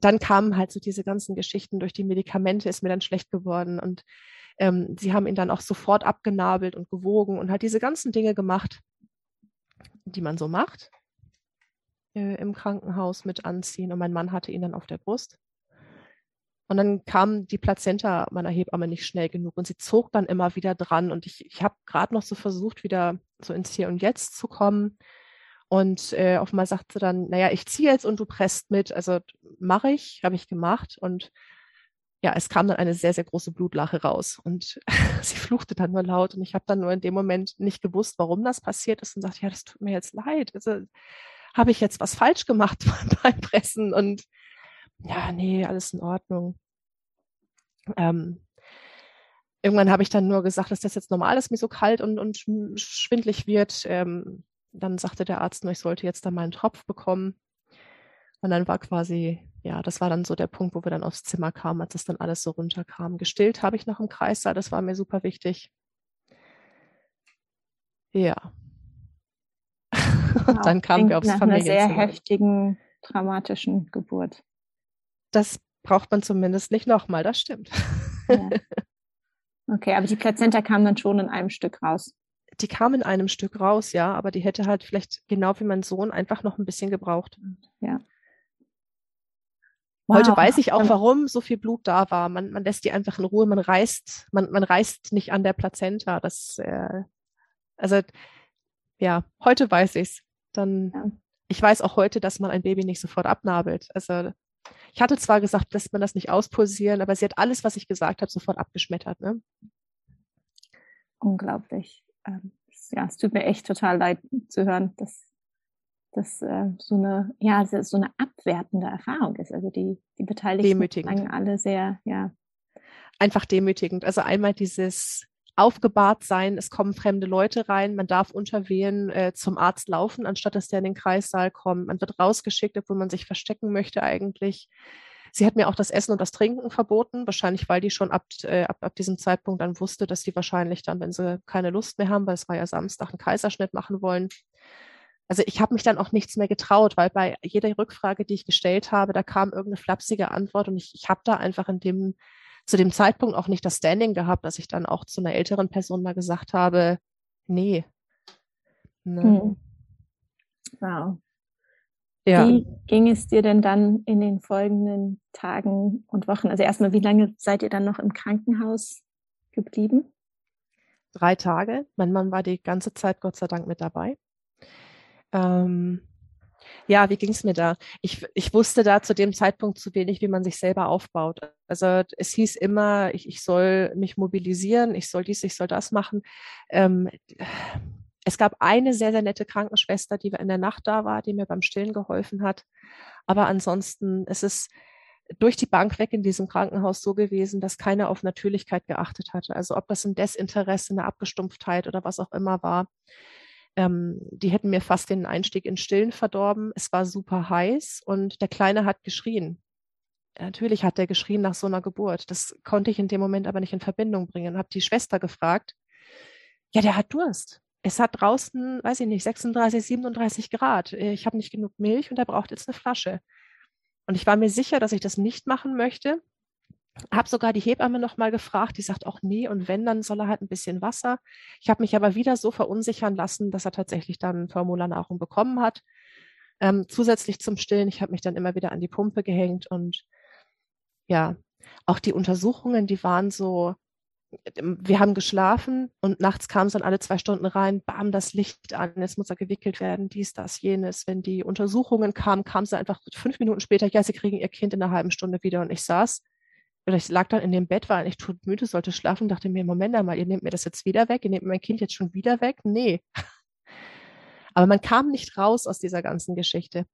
dann kamen halt so diese ganzen Geschichten durch die Medikamente, ist mir dann schlecht geworden. Und ähm, sie haben ihn dann auch sofort abgenabelt und gewogen und halt diese ganzen Dinge gemacht, die man so macht äh, im Krankenhaus mit anziehen. Und mein Mann hatte ihn dann auf der Brust. Und dann kam die Plazenta meiner Hebamme nicht schnell genug und sie zog dann immer wieder dran. Und ich, ich habe gerade noch so versucht, wieder so ins Hier und Jetzt zu kommen. Und äh, auf sagt sie dann, naja, ich ziehe jetzt und du presst mit. Also mache ich, habe ich gemacht. Und ja, es kam dann eine sehr, sehr große Blutlache raus. Und sie fluchte dann nur laut. Und ich habe dann nur in dem Moment nicht gewusst, warum das passiert ist und sagte, ja, das tut mir jetzt leid. Also habe ich jetzt was falsch gemacht beim Pressen? Und ja, nee, alles in Ordnung. Ähm, irgendwann habe ich dann nur gesagt, dass das jetzt normal ist, mir so kalt und, und schwindlig wird. Ähm, dann sagte der Arzt nur, ich sollte jetzt dann mal einen Tropf bekommen. Und dann war quasi, ja, das war dann so der Punkt, wo wir dann aufs Zimmer kamen, als es dann alles so runterkam. Gestillt habe ich noch im Kreissaal, das war mir super wichtig. Ja. Wow, dann kamen wir aufs nach einer sehr heftigen, dramatischen Geburt. Das braucht man zumindest nicht nochmal, das stimmt. Ja. Okay, aber die Plazenta kam dann schon in einem Stück raus die kam in einem Stück raus, ja, aber die hätte halt vielleicht genau wie mein Sohn einfach noch ein bisschen gebraucht. Ja. Wow. Heute weiß ich auch, warum so viel Blut da war. Man, man lässt die einfach in Ruhe, man reißt, man, man reißt nicht an der Plazenta. Das, äh, also ja, heute weiß ich's. Dann, ja. ich weiß auch heute, dass man ein Baby nicht sofort abnabelt. Also ich hatte zwar gesagt, lässt man das nicht auspulsieren, aber sie hat alles, was ich gesagt habe, sofort abgeschmettert. Ne? Unglaublich ähm, ja, es tut mir echt total leid zu hören, dass das äh, so eine, ja, so eine abwertende Erfahrung ist. Also die, die Beteiligten sagen alle sehr, ja. Einfach demütigend. Also einmal dieses aufgebahrt sein, es kommen fremde Leute rein, man darf unter Wehen äh, zum Arzt laufen, anstatt dass der in den Kreissaal kommt. Man wird rausgeschickt, obwohl man sich verstecken möchte eigentlich. Sie hat mir auch das Essen und das Trinken verboten, wahrscheinlich weil die schon ab, äh, ab, ab diesem Zeitpunkt dann wusste, dass die wahrscheinlich dann, wenn sie keine Lust mehr haben, weil es war ja Samstag, einen Kaiserschnitt machen wollen. Also ich habe mich dann auch nichts mehr getraut, weil bei jeder Rückfrage, die ich gestellt habe, da kam irgendeine flapsige Antwort und ich, ich habe da einfach in dem zu dem Zeitpunkt auch nicht das Standing gehabt, dass ich dann auch zu einer älteren Person mal gesagt habe, nee. Ne? Hm. Wow. Ja. Wie ging es dir denn dann in den folgenden Tagen und Wochen? Also erstmal, wie lange seid ihr dann noch im Krankenhaus geblieben? drei Tage. Mein Mann war die ganze Zeit Gott sei Dank mit dabei. Ähm, ja, wie ging es mir da? Ich, ich wusste da zu dem Zeitpunkt zu wenig, wie man sich selber aufbaut. Also es hieß immer, ich, ich soll mich mobilisieren, ich soll dies, ich soll das machen. Ähm, es gab eine sehr, sehr nette Krankenschwester, die in der Nacht da war, die mir beim Stillen geholfen hat. Aber ansonsten es ist durch die Bank weg in diesem Krankenhaus so gewesen, dass keiner auf Natürlichkeit geachtet hatte. Also ob das ein Desinteresse, eine Abgestumpftheit oder was auch immer war. Ähm, die hätten mir fast den Einstieg in Stillen verdorben. Es war super heiß und der Kleine hat geschrien. Natürlich hat er geschrien nach so einer Geburt. Das konnte ich in dem Moment aber nicht in Verbindung bringen. Habe die Schwester gefragt. Ja, der hat Durst. Es hat draußen, weiß ich nicht, 36, 37 Grad. Ich habe nicht genug Milch und er braucht jetzt eine Flasche. Und ich war mir sicher, dass ich das nicht machen möchte. Habe sogar die Hebamme noch mal gefragt, die sagt auch nee und wenn, dann soll er halt ein bisschen Wasser. Ich habe mich aber wieder so verunsichern lassen, dass er tatsächlich dann Formularnahrung bekommen hat. Ähm, zusätzlich zum Stillen, ich habe mich dann immer wieder an die Pumpe gehängt und ja, auch die Untersuchungen, die waren so, wir haben geschlafen und nachts kam es dann alle zwei Stunden rein, bam, das Licht an, jetzt muss er gewickelt werden, dies, das, jenes. Wenn die Untersuchungen kamen, kam sie einfach fünf Minuten später, ja, sie kriegen ihr Kind in einer halben Stunde wieder und ich saß oder ich lag dann in dem Bett, war eigentlich todmüde, sollte schlafen, dachte mir, Moment einmal, ihr nehmt mir das jetzt wieder weg, ihr nehmt mein Kind jetzt schon wieder weg? Nee. Aber man kam nicht raus aus dieser ganzen Geschichte.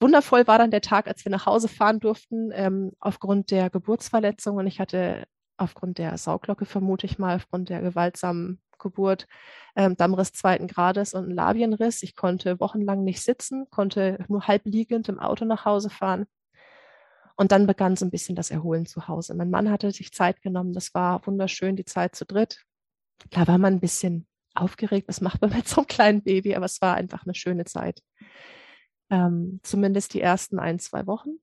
Wundervoll war dann der Tag, als wir nach Hause fahren durften, ähm, aufgrund der Geburtsverletzung. Und ich hatte aufgrund der Sauglocke, vermute ich mal, aufgrund der gewaltsamen Geburt, ähm, Dammriss zweiten Grades und einen Labienriss. Ich konnte wochenlang nicht sitzen, konnte nur halb liegend im Auto nach Hause fahren. Und dann begann so ein bisschen das Erholen zu Hause. Mein Mann hatte sich Zeit genommen. Das war wunderschön, die Zeit zu dritt. Da war man ein bisschen aufgeregt. Was macht man mit so einem kleinen Baby? Aber es war einfach eine schöne Zeit. Ähm, zumindest die ersten ein, zwei Wochen.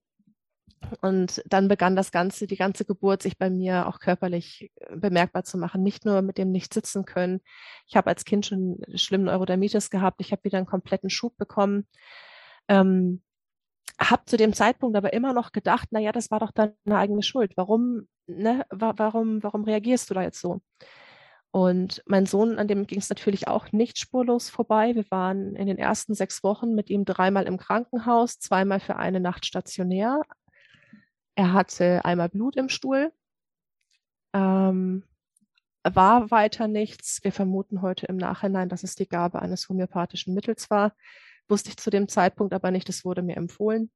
Und dann begann das Ganze, die ganze Geburt sich bei mir auch körperlich äh, bemerkbar zu machen. Nicht nur mit dem nicht sitzen können. Ich habe als Kind schon schlimmen Neurodermitis gehabt. Ich habe wieder einen kompletten Schub bekommen. Ähm, habe zu dem Zeitpunkt aber immer noch gedacht, na ja, das war doch deine eigene Schuld. Warum, ne, warum, warum reagierst du da jetzt so? Und mein Sohn, an dem ging es natürlich auch nicht spurlos vorbei. Wir waren in den ersten sechs Wochen mit ihm dreimal im Krankenhaus, zweimal für eine Nacht stationär. Er hatte einmal Blut im Stuhl, ähm, war weiter nichts. Wir vermuten heute im Nachhinein, dass es die Gabe eines homöopathischen Mittels war. Wusste ich zu dem Zeitpunkt aber nicht, es wurde mir empfohlen.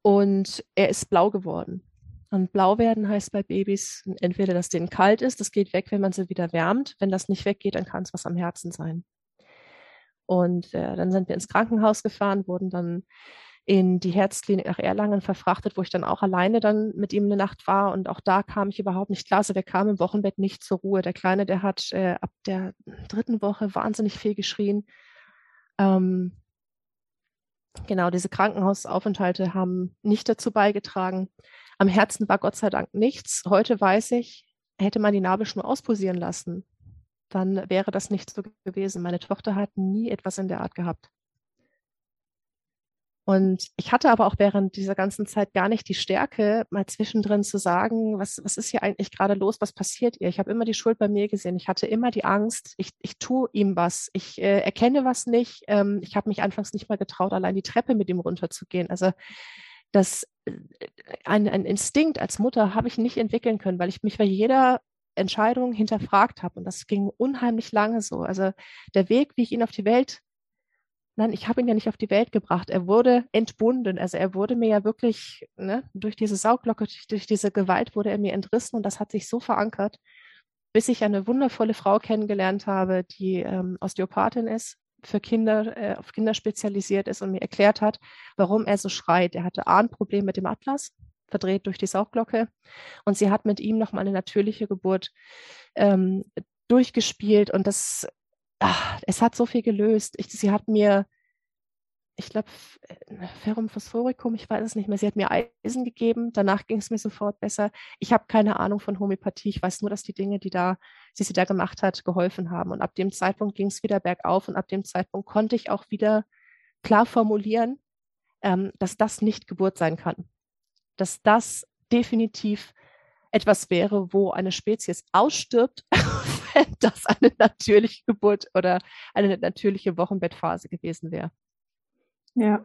Und er ist blau geworden. Und blau werden heißt bei Babys entweder, dass denen kalt ist, das geht weg, wenn man sie wieder wärmt. Wenn das nicht weggeht, dann kann es was am Herzen sein. Und äh, dann sind wir ins Krankenhaus gefahren, wurden dann in die Herzklinik nach Erlangen verfrachtet, wo ich dann auch alleine dann mit ihm eine Nacht war. Und auch da kam ich überhaupt nicht klar. Also der kam im Wochenbett nicht zur Ruhe. Der Kleine, der hat äh, ab der dritten Woche wahnsinnig viel geschrien. Ähm, genau, diese Krankenhausaufenthalte haben nicht dazu beigetragen. Am Herzen war Gott sei Dank nichts. Heute weiß ich, hätte man die Nabelschnur auspulsieren lassen, dann wäre das nicht so gewesen. Meine Tochter hat nie etwas in der Art gehabt. Und ich hatte aber auch während dieser ganzen Zeit gar nicht die Stärke, mal zwischendrin zu sagen, was, was ist hier eigentlich gerade los, was passiert ihr? Ich habe immer die Schuld bei mir gesehen. Ich hatte immer die Angst, ich, ich tue ihm was, ich äh, erkenne was nicht. Ähm, ich habe mich anfangs nicht mal getraut, allein die Treppe mit ihm runterzugehen. Also das äh, ein, ein Instinkt als Mutter habe ich nicht entwickeln können, weil ich mich bei jeder Entscheidung hinterfragt habe. Und das ging unheimlich lange so. Also der Weg, wie ich ihn auf die Welt Nein, ich habe ihn ja nicht auf die Welt gebracht. Er wurde entbunden. Also er wurde mir ja wirklich, ne, durch diese Sauglocke, durch, durch diese Gewalt wurde er mir entrissen und das hat sich so verankert, bis ich eine wundervolle Frau kennengelernt habe, die ähm, Osteopathin ist, für Kinder, äh, auf Kinder spezialisiert ist und mir erklärt hat, warum er so schreit. Er hatte A, ein Problem mit dem Atlas, verdreht durch die Sauglocke. Und sie hat mit ihm nochmal eine natürliche Geburt ähm, durchgespielt und das ach, es hat so viel gelöst. Ich, sie hat mir, ich glaube, Ferrum Phosphoricum, ich weiß es nicht mehr, sie hat mir Eisen gegeben, danach ging es mir sofort besser. Ich habe keine Ahnung von Homöopathie, ich weiß nur, dass die Dinge, die da, die sie da gemacht hat, geholfen haben. Und ab dem Zeitpunkt ging es wieder bergauf und ab dem Zeitpunkt konnte ich auch wieder klar formulieren, ähm, dass das nicht Geburt sein kann. Dass das definitiv etwas wäre, wo eine Spezies ausstirbt, das eine natürliche Geburt oder eine natürliche Wochenbettphase gewesen wäre. Ja.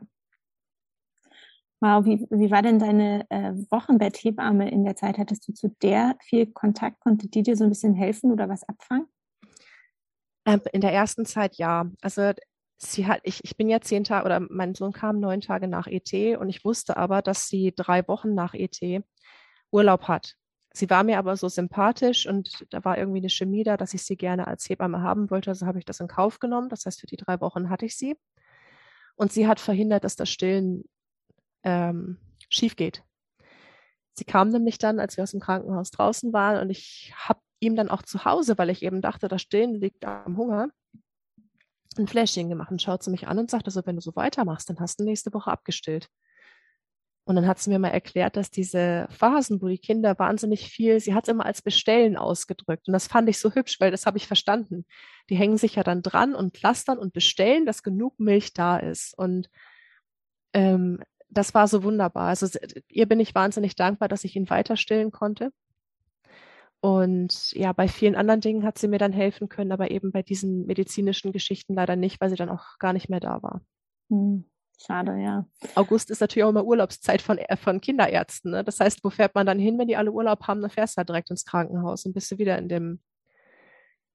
Wow, wie, wie war denn deine äh, Wochenbetthebamme in der Zeit? Hattest du zu der viel Kontakt? Konnte die dir so ein bisschen helfen oder was abfangen? Ähm, in der ersten Zeit ja. Also sie hat, ich, ich bin ja zehn Tage oder mein Sohn kam neun Tage nach ET und ich wusste aber, dass sie drei Wochen nach ET Urlaub hat. Sie war mir aber so sympathisch und da war irgendwie eine Chemie da, dass ich sie gerne als Hebamme haben wollte. Also habe ich das in Kauf genommen. Das heißt, für die drei Wochen hatte ich sie. Und sie hat verhindert, dass das Stillen ähm, schief geht. Sie kam nämlich dann, als wir aus dem Krankenhaus draußen waren, und ich habe ihm dann auch zu Hause, weil ich eben dachte, das Stillen liegt am Hunger, ein Fläschchen gemacht und schaut sie mich an und sagt, also wenn du so weitermachst, dann hast du nächste Woche abgestillt. Und dann hat sie mir mal erklärt, dass diese Phasen, wo die Kinder wahnsinnig viel, sie hat es immer als Bestellen ausgedrückt. Und das fand ich so hübsch, weil das habe ich verstanden. Die hängen sich ja dann dran und clustern und bestellen, dass genug Milch da ist. Und ähm, das war so wunderbar. Also ihr bin ich wahnsinnig dankbar, dass ich ihn weiter stillen konnte. Und ja, bei vielen anderen Dingen hat sie mir dann helfen können, aber eben bei diesen medizinischen Geschichten leider nicht, weil sie dann auch gar nicht mehr da war. Hm. Schade, ja. August ist natürlich auch immer Urlaubszeit von, äh, von Kinderärzten. Ne? Das heißt, wo fährt man dann hin, wenn die alle Urlaub haben? Dann fährst du halt direkt ins Krankenhaus und bist du wieder in, dem,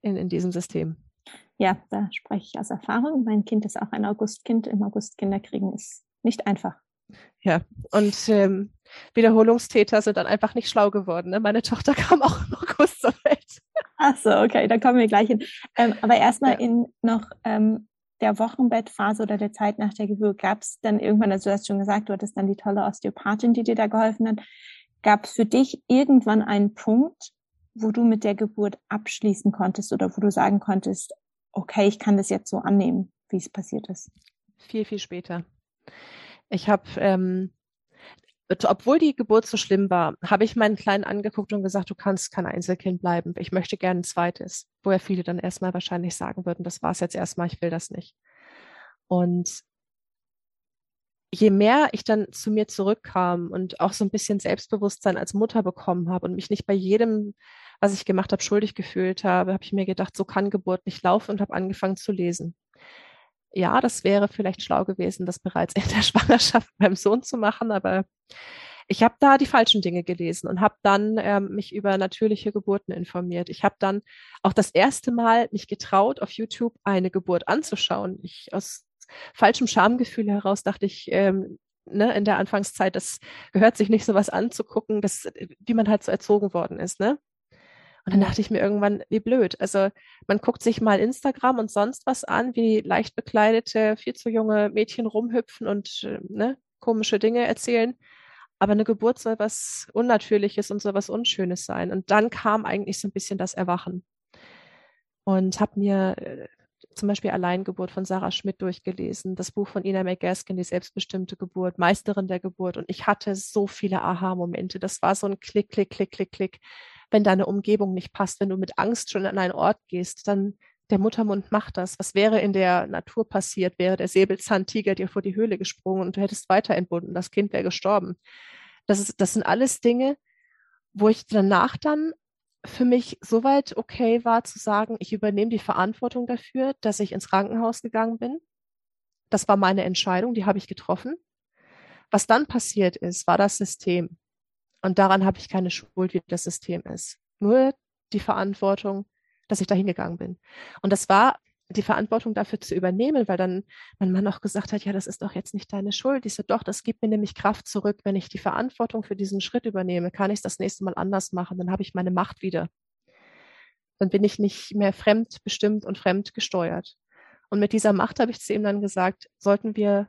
in, in diesem System. Ja, da spreche ich aus Erfahrung. Mein Kind ist auch ein Augustkind. Im August Kinder kriegen ist nicht einfach. Ja, und ähm, Wiederholungstäter sind dann einfach nicht schlau geworden. Ne? Meine Tochter kam auch im August zur Welt. Ach so, okay, da kommen wir gleich hin. Ähm, aber erstmal ja. in noch ähm, der Wochenbettphase oder der Zeit nach der Geburt gab es dann irgendwann, also du hast schon gesagt, du hattest dann die tolle Osteopathin, die dir da geholfen hat. Gab es für dich irgendwann einen Punkt, wo du mit der Geburt abschließen konntest oder wo du sagen konntest, okay, ich kann das jetzt so annehmen, wie es passiert ist? Viel, viel später. Ich habe, ähm, obwohl die Geburt so schlimm war, habe ich meinen Kleinen angeguckt und gesagt, du kannst kein Einzelkind bleiben. Ich möchte gerne ein zweites. Woher viele dann erstmal wahrscheinlich sagen würden, das war es jetzt erstmal, ich will das nicht. Und je mehr ich dann zu mir zurückkam und auch so ein bisschen Selbstbewusstsein als Mutter bekommen habe und mich nicht bei jedem, was ich gemacht habe, schuldig gefühlt habe, habe ich mir gedacht, so kann Geburt nicht laufen und habe angefangen zu lesen ja, das wäre vielleicht schlau gewesen, das bereits in der Schwangerschaft beim Sohn zu machen, aber ich habe da die falschen Dinge gelesen und habe dann ähm, mich über natürliche Geburten informiert. Ich habe dann auch das erste Mal mich getraut, auf YouTube eine Geburt anzuschauen. Ich aus falschem Schamgefühl heraus dachte ich, ähm, ne, in der Anfangszeit, das gehört sich nicht, sowas anzugucken, das, wie man halt so erzogen worden ist, ne? Und dann dachte ich mir irgendwann, wie blöd. Also man guckt sich mal Instagram und sonst was an, wie leicht bekleidete, viel zu junge Mädchen rumhüpfen und äh, ne, komische Dinge erzählen. Aber eine Geburt soll was Unnatürliches und soll was Unschönes sein. Und dann kam eigentlich so ein bisschen das Erwachen. Und habe mir äh, zum Beispiel Alleingeburt von Sarah Schmidt durchgelesen, das Buch von Ina McGaskin, die selbstbestimmte Geburt, Meisterin der Geburt. Und ich hatte so viele Aha-Momente. Das war so ein Klick, Klick, Klick, Klick, Klick wenn deine Umgebung nicht passt, wenn du mit Angst schon an einen Ort gehst, dann der Muttermund macht das. Was wäre in der Natur passiert? Wäre der Säbelzahntiger dir vor die Höhle gesprungen und du hättest weiter entbunden, das Kind wäre gestorben. Das, ist, das sind alles Dinge, wo ich danach dann für mich soweit okay war zu sagen, ich übernehme die Verantwortung dafür, dass ich ins Krankenhaus gegangen bin. Das war meine Entscheidung, die habe ich getroffen. Was dann passiert ist, war das System. Und daran habe ich keine Schuld, wie das System ist. Nur die Verantwortung, dass ich da hingegangen bin. Und das war die Verantwortung dafür zu übernehmen, weil dann mein Mann auch gesagt hat, ja, das ist doch jetzt nicht deine Schuld. Ich so, doch, das gibt mir nämlich Kraft zurück. Wenn ich die Verantwortung für diesen Schritt übernehme, kann ich es das nächste Mal anders machen. Dann habe ich meine Macht wieder. Dann bin ich nicht mehr fremdbestimmt und fremdgesteuert. Und mit dieser Macht habe ich zu ihm dann gesagt, sollten wir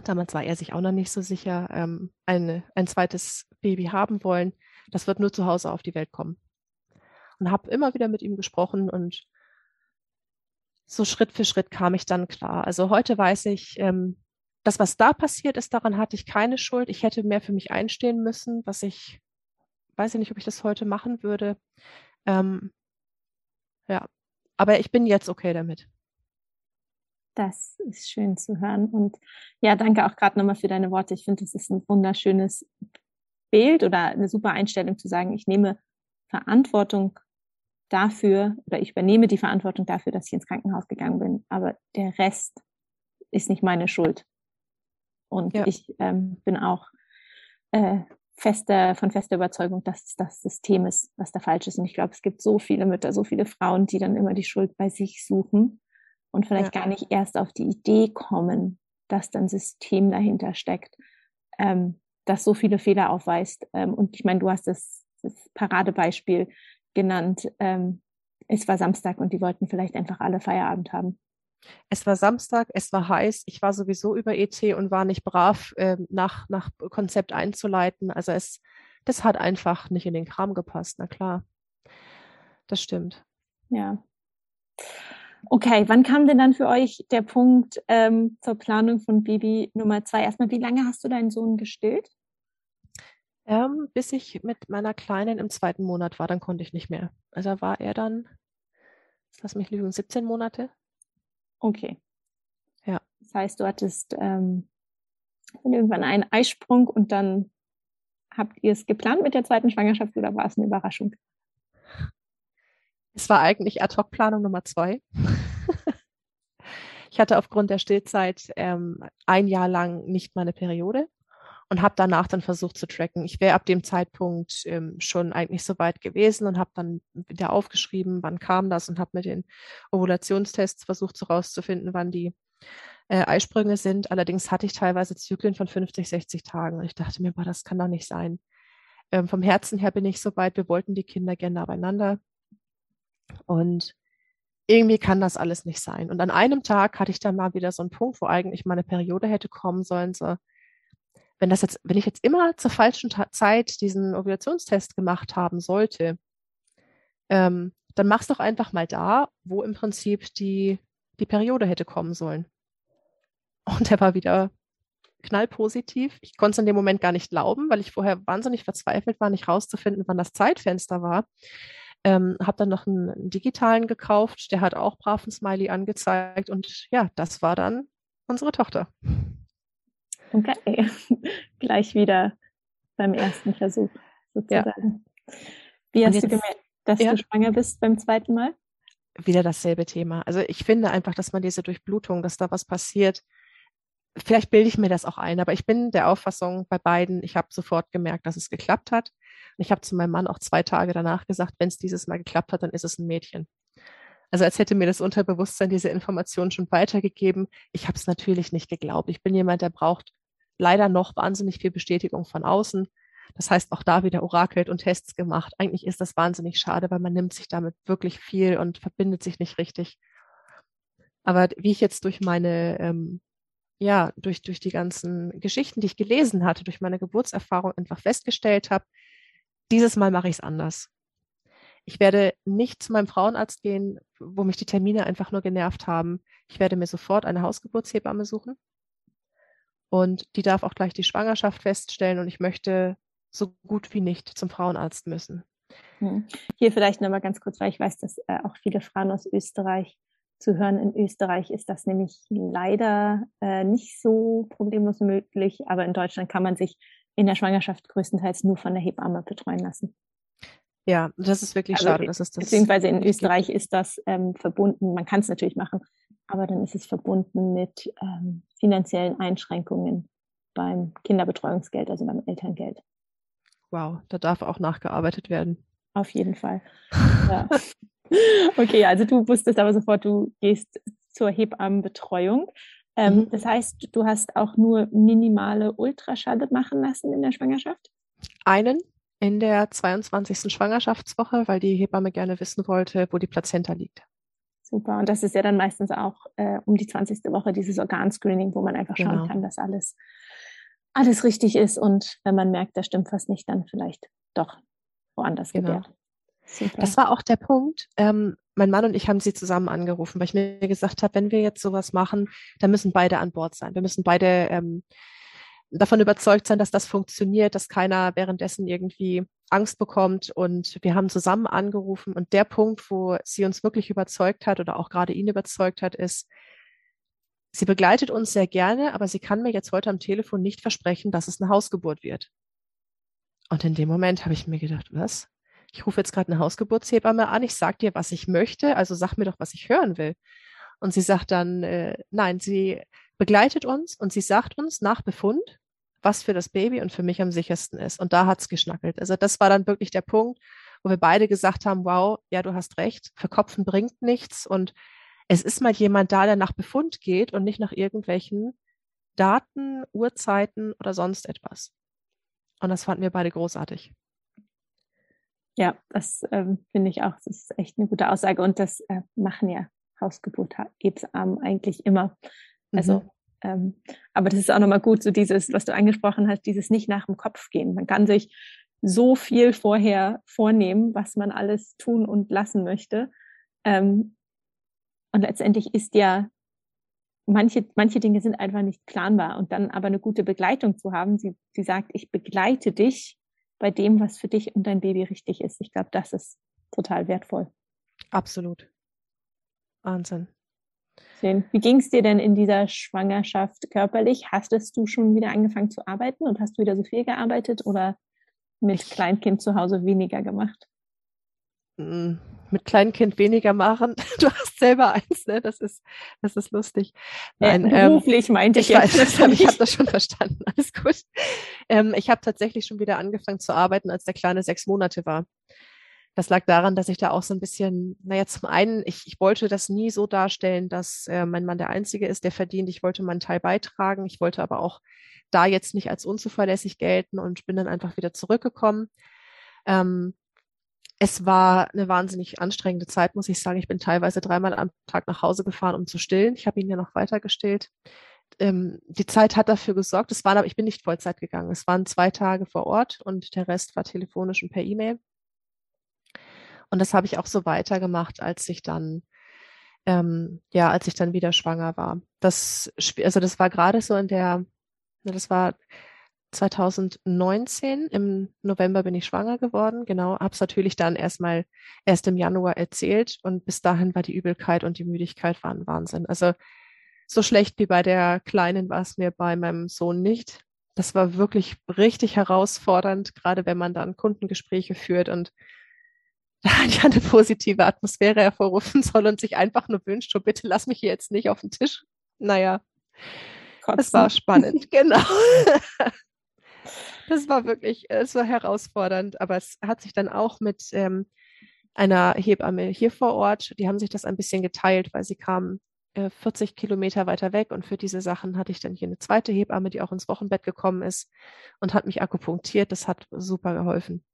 damals war er sich auch noch nicht so sicher, ähm, eine, ein zweites Baby haben wollen. Das wird nur zu Hause auf die Welt kommen. Und habe immer wieder mit ihm gesprochen und so Schritt für Schritt kam ich dann klar. Also heute weiß ich, ähm, das, was da passiert ist, daran hatte ich keine Schuld. Ich hätte mehr für mich einstehen müssen, was ich, weiß ich nicht, ob ich das heute machen würde. Ähm, ja, aber ich bin jetzt okay damit. Das ist schön zu hören. Und ja, danke auch gerade nochmal für deine Worte. Ich finde, es ist ein wunderschönes Bild oder eine super Einstellung zu sagen, ich nehme Verantwortung dafür oder ich übernehme die Verantwortung dafür, dass ich ins Krankenhaus gegangen bin, aber der Rest ist nicht meine Schuld. Und ja. ich ähm, bin auch äh, fester, von fester Überzeugung, dass es das System ist, was da falsch ist. Und ich glaube, es gibt so viele Mütter, so viele Frauen, die dann immer die Schuld bei sich suchen und vielleicht ja. gar nicht erst auf die Idee kommen, dass dann System dahinter steckt, ähm, das so viele Fehler aufweist. Ähm, und ich meine, du hast das, das Paradebeispiel genannt. Ähm, es war Samstag und die wollten vielleicht einfach alle Feierabend haben. Es war Samstag, es war heiß, ich war sowieso über ET und war nicht brav, äh, nach, nach Konzept einzuleiten. Also es, das hat einfach nicht in den Kram gepasst, na klar. Das stimmt. Ja. Okay, wann kam denn dann für euch der Punkt ähm, zur Planung von Baby Nummer zwei? Erstmal, wie lange hast du deinen Sohn gestillt? Ähm, bis ich mit meiner Kleinen im zweiten Monat war, dann konnte ich nicht mehr. Also war er dann, lass mich lügen, 17 Monate. Okay. Ja. Das heißt, du hattest ähm, irgendwann einen Eisprung und dann habt ihr es geplant mit der zweiten Schwangerschaft oder war es eine Überraschung? Es war eigentlich Ad-Hoc-Planung Nummer zwei. ich hatte aufgrund der Stillzeit ähm, ein Jahr lang nicht meine Periode und habe danach dann versucht zu tracken. Ich wäre ab dem Zeitpunkt ähm, schon eigentlich so weit gewesen und habe dann wieder aufgeschrieben, wann kam das und habe mit den Ovulationstests versucht herauszufinden, wann die äh, Eisprünge sind. Allerdings hatte ich teilweise Zyklen von 50, 60 Tagen und ich dachte mir, boah, das kann doch nicht sein. Ähm, vom Herzen her bin ich so weit, wir wollten die Kinder gerne beieinander und irgendwie kann das alles nicht sein. Und an einem Tag hatte ich dann mal wieder so einen Punkt, wo eigentlich meine Periode hätte kommen sollen, so, wenn das jetzt, wenn ich jetzt immer zur falschen Zeit diesen Ovulationstest gemacht haben sollte, ähm, dann mach's doch einfach mal da, wo im Prinzip die, die Periode hätte kommen sollen. Und der war wieder knallpositiv. Ich konnte es in dem Moment gar nicht glauben, weil ich vorher wahnsinnig verzweifelt war, nicht rauszufinden, wann das Zeitfenster war. Ähm, habe dann noch einen, einen, digitalen gekauft, der hat auch brav ein Smiley angezeigt und ja, das war dann unsere Tochter. Okay, gleich wieder beim ersten Versuch sozusagen. Ja. Wie hast jetzt, du gemerkt, dass ja. du schwanger bist beim zweiten Mal? Wieder dasselbe Thema. Also ich finde einfach, dass man diese Durchblutung, dass da was passiert, vielleicht bilde ich mir das auch ein, aber ich bin der Auffassung bei beiden, ich habe sofort gemerkt, dass es geklappt hat. Und ich habe zu meinem Mann auch zwei Tage danach gesagt, wenn es dieses Mal geklappt hat, dann ist es ein Mädchen. Also als hätte mir das Unterbewusstsein diese Information schon weitergegeben. Ich habe es natürlich nicht geglaubt. Ich bin jemand, der braucht leider noch wahnsinnig viel Bestätigung von außen. Das heißt, auch da wieder orakelt und Tests gemacht. Eigentlich ist das wahnsinnig schade, weil man nimmt sich damit wirklich viel und verbindet sich nicht richtig. Aber wie ich jetzt durch meine, ähm, ja, durch, durch die ganzen Geschichten, die ich gelesen hatte, durch meine Geburtserfahrung einfach festgestellt habe, dieses Mal mache ich es anders. Ich werde nicht zu meinem Frauenarzt gehen, wo mich die Termine einfach nur genervt haben. Ich werde mir sofort eine Hausgeburtshebamme suchen und die darf auch gleich die Schwangerschaft feststellen und ich möchte so gut wie nicht zum Frauenarzt müssen. Hm. Hier vielleicht nochmal ganz kurz, weil ich weiß, dass äh, auch viele Frauen aus Österreich zu hören. In Österreich ist das nämlich leider äh, nicht so problemlos möglich, aber in Deutschland kann man sich in der Schwangerschaft größtenteils nur von der Hebamme betreuen lassen. Ja, das ist wirklich also, schade. Das ist das beziehungsweise in Österreich ist das ähm, verbunden. Man kann es natürlich machen, aber dann ist es verbunden mit ähm, finanziellen Einschränkungen beim Kinderbetreuungsgeld, also beim Elterngeld. Wow, da darf auch nachgearbeitet werden. Auf jeden Fall. ja. Okay, also du wusstest aber sofort, du gehst zur Hebammenbetreuung. Ähm, mhm. Das heißt, du hast auch nur minimale Ultraschall machen lassen in der Schwangerschaft? Einen in der 22. Schwangerschaftswoche, weil die Hebamme gerne wissen wollte, wo die Plazenta liegt. Super. Und das ist ja dann meistens auch äh, um die 20. Woche dieses Organscreening, wo man einfach schauen genau. kann, dass alles, alles richtig ist. Und wenn man merkt, da stimmt was nicht, dann vielleicht doch woanders genau. gebärt. Super. Das war auch der Punkt. Ähm, mein Mann und ich haben sie zusammen angerufen, weil ich mir gesagt habe, wenn wir jetzt sowas machen, dann müssen beide an Bord sein. Wir müssen beide ähm, davon überzeugt sein, dass das funktioniert, dass keiner währenddessen irgendwie Angst bekommt. Und wir haben zusammen angerufen. Und der Punkt, wo sie uns wirklich überzeugt hat oder auch gerade ihn überzeugt hat, ist, sie begleitet uns sehr gerne, aber sie kann mir jetzt heute am Telefon nicht versprechen, dass es eine Hausgeburt wird. Und in dem Moment habe ich mir gedacht, was? Ich rufe jetzt gerade eine Hausgeburtshebamme an, ich sage dir, was ich möchte, also sag mir doch, was ich hören will. Und sie sagt dann, äh, nein, sie begleitet uns und sie sagt uns nach Befund, was für das Baby und für mich am sichersten ist. Und da hat's geschnackelt. Also das war dann wirklich der Punkt, wo wir beide gesagt haben, wow, ja, du hast recht, verkopfen bringt nichts und es ist mal jemand da, der nach Befund geht und nicht nach irgendwelchen Daten, Uhrzeiten oder sonst etwas. Und das fanden wir beide großartig. Ja, das ähm, finde ich auch. Das ist echt eine gute Aussage. Und das äh, machen ja Hausgeburt, Hebammen eigentlich immer. Also, mhm. ähm, aber das ist auch nochmal gut, so dieses, was du angesprochen hast, dieses nicht nach dem Kopf gehen. Man kann sich so viel vorher vornehmen, was man alles tun und lassen möchte. Ähm, und letztendlich ist ja manche, manche Dinge sind einfach nicht planbar und dann aber eine gute Begleitung zu haben. Sie, sie sagt, ich begleite dich bei dem, was für dich und dein Baby richtig ist. Ich glaube, das ist total wertvoll. Absolut. Wahnsinn. Schön. Wie ging es dir denn in dieser Schwangerschaft körperlich? Hastest du schon wieder angefangen zu arbeiten und hast du wieder so viel gearbeitet oder mit Kleinkind zu Hause weniger gemacht? Mm, mit Kleinkind weniger machen. Du hast selber eins, ne? Das ist, das ist lustig. Nein, äh, beruflich ähm, meinte ich, ich jetzt. Weiß, das ich habe das schon verstanden. Alles gut. Ähm, ich habe tatsächlich schon wieder angefangen zu arbeiten, als der Kleine sechs Monate war. Das lag daran, dass ich da auch so ein bisschen, naja, zum einen, ich, ich wollte das nie so darstellen, dass äh, mein Mann der Einzige ist, der verdient. Ich wollte meinen Teil beitragen. Ich wollte aber auch da jetzt nicht als unzuverlässig gelten und bin dann einfach wieder zurückgekommen. Ähm, es war eine wahnsinnig anstrengende Zeit, muss ich sagen. Ich bin teilweise dreimal am Tag nach Hause gefahren, um zu stillen. Ich habe ihn ja noch weiter gestillt. Ähm, die Zeit hat dafür gesorgt. Es waren aber, ich bin nicht Vollzeit gegangen. Es waren zwei Tage vor Ort und der Rest war telefonisch und per E-Mail. Und das habe ich auch so weitergemacht, als ich dann, ähm, ja, als ich dann wieder schwanger war. Das, also das war gerade so in der, das war 2019, im November bin ich schwanger geworden, genau, habe es natürlich dann erstmal erst im Januar erzählt und bis dahin war die Übelkeit und die Müdigkeit waren Wahnsinn. Also so schlecht wie bei der Kleinen war es mir bei meinem Sohn nicht. Das war wirklich richtig herausfordernd, gerade wenn man dann Kundengespräche führt und da ja eine positive Atmosphäre hervorrufen soll und sich einfach nur wünscht, so bitte lass mich hier jetzt nicht auf den Tisch. Naja, Kotzen. es war spannend, genau. das war wirklich, es war herausfordernd, aber es hat sich dann auch mit ähm, einer Hebamme hier vor Ort, die haben sich das ein bisschen geteilt, weil sie kamen äh, 40 Kilometer weiter weg und für diese Sachen hatte ich dann hier eine zweite Hebamme, die auch ins Wochenbett gekommen ist und hat mich akupunktiert. Das hat super geholfen.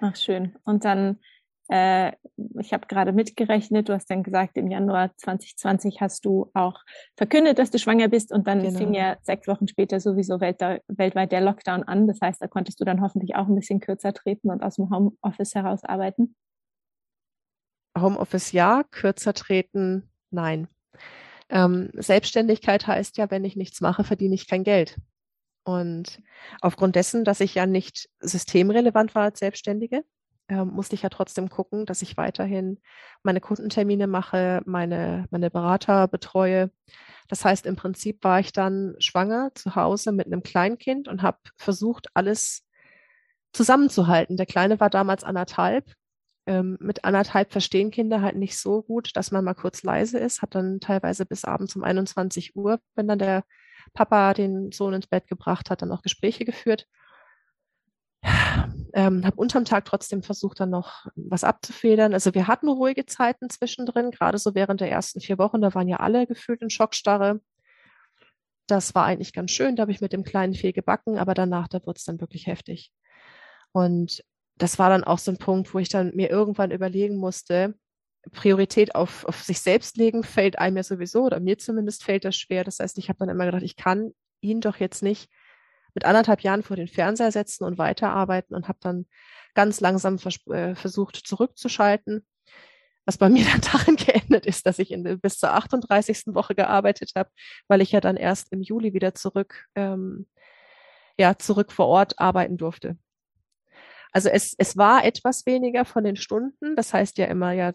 Ach schön. Und dann, äh, ich habe gerade mitgerechnet, du hast dann gesagt, im Januar 2020 hast du auch verkündet, dass du schwanger bist und dann genau. fing ja sechs Wochen später sowieso welt weltweit der Lockdown an. Das heißt, da konntest du dann hoffentlich auch ein bisschen kürzer treten und aus dem Homeoffice heraus arbeiten. Homeoffice ja, kürzer treten nein. Ähm, Selbstständigkeit heißt ja, wenn ich nichts mache, verdiene ich kein Geld. Und aufgrund dessen, dass ich ja nicht systemrelevant war als Selbstständige, äh, musste ich ja trotzdem gucken, dass ich weiterhin meine Kundentermine mache, meine, meine Berater betreue. Das heißt, im Prinzip war ich dann schwanger zu Hause mit einem Kleinkind und habe versucht, alles zusammenzuhalten. Der Kleine war damals anderthalb. Ähm, mit anderthalb verstehen Kinder halt nicht so gut, dass man mal kurz leise ist, hat dann teilweise bis abends um 21 Uhr, wenn dann der Papa den Sohn ins Bett gebracht hat, dann auch Gespräche geführt. Ähm, habe unterm Tag trotzdem versucht, dann noch was abzufedern. Also wir hatten ruhige Zeiten zwischendrin, gerade so während der ersten vier Wochen, da waren ja alle gefühlt in Schockstarre. Das war eigentlich ganz schön, da habe ich mit dem Kleinen viel gebacken, aber danach, da wurde es dann wirklich heftig. Und das war dann auch so ein Punkt, wo ich dann mir irgendwann überlegen musste, Priorität auf, auf sich selbst legen, fällt einem ja sowieso, oder mir zumindest fällt das schwer. Das heißt, ich habe dann immer gedacht, ich kann ihn doch jetzt nicht mit anderthalb Jahren vor den Fernseher setzen und weiterarbeiten und habe dann ganz langsam vers äh, versucht zurückzuschalten. Was bei mir dann darin geendet ist, dass ich in, bis zur 38. Woche gearbeitet habe, weil ich ja dann erst im Juli wieder zurück, ähm, ja, zurück vor Ort arbeiten durfte. Also es, es war etwas weniger von den Stunden. Das heißt ja immer, ja,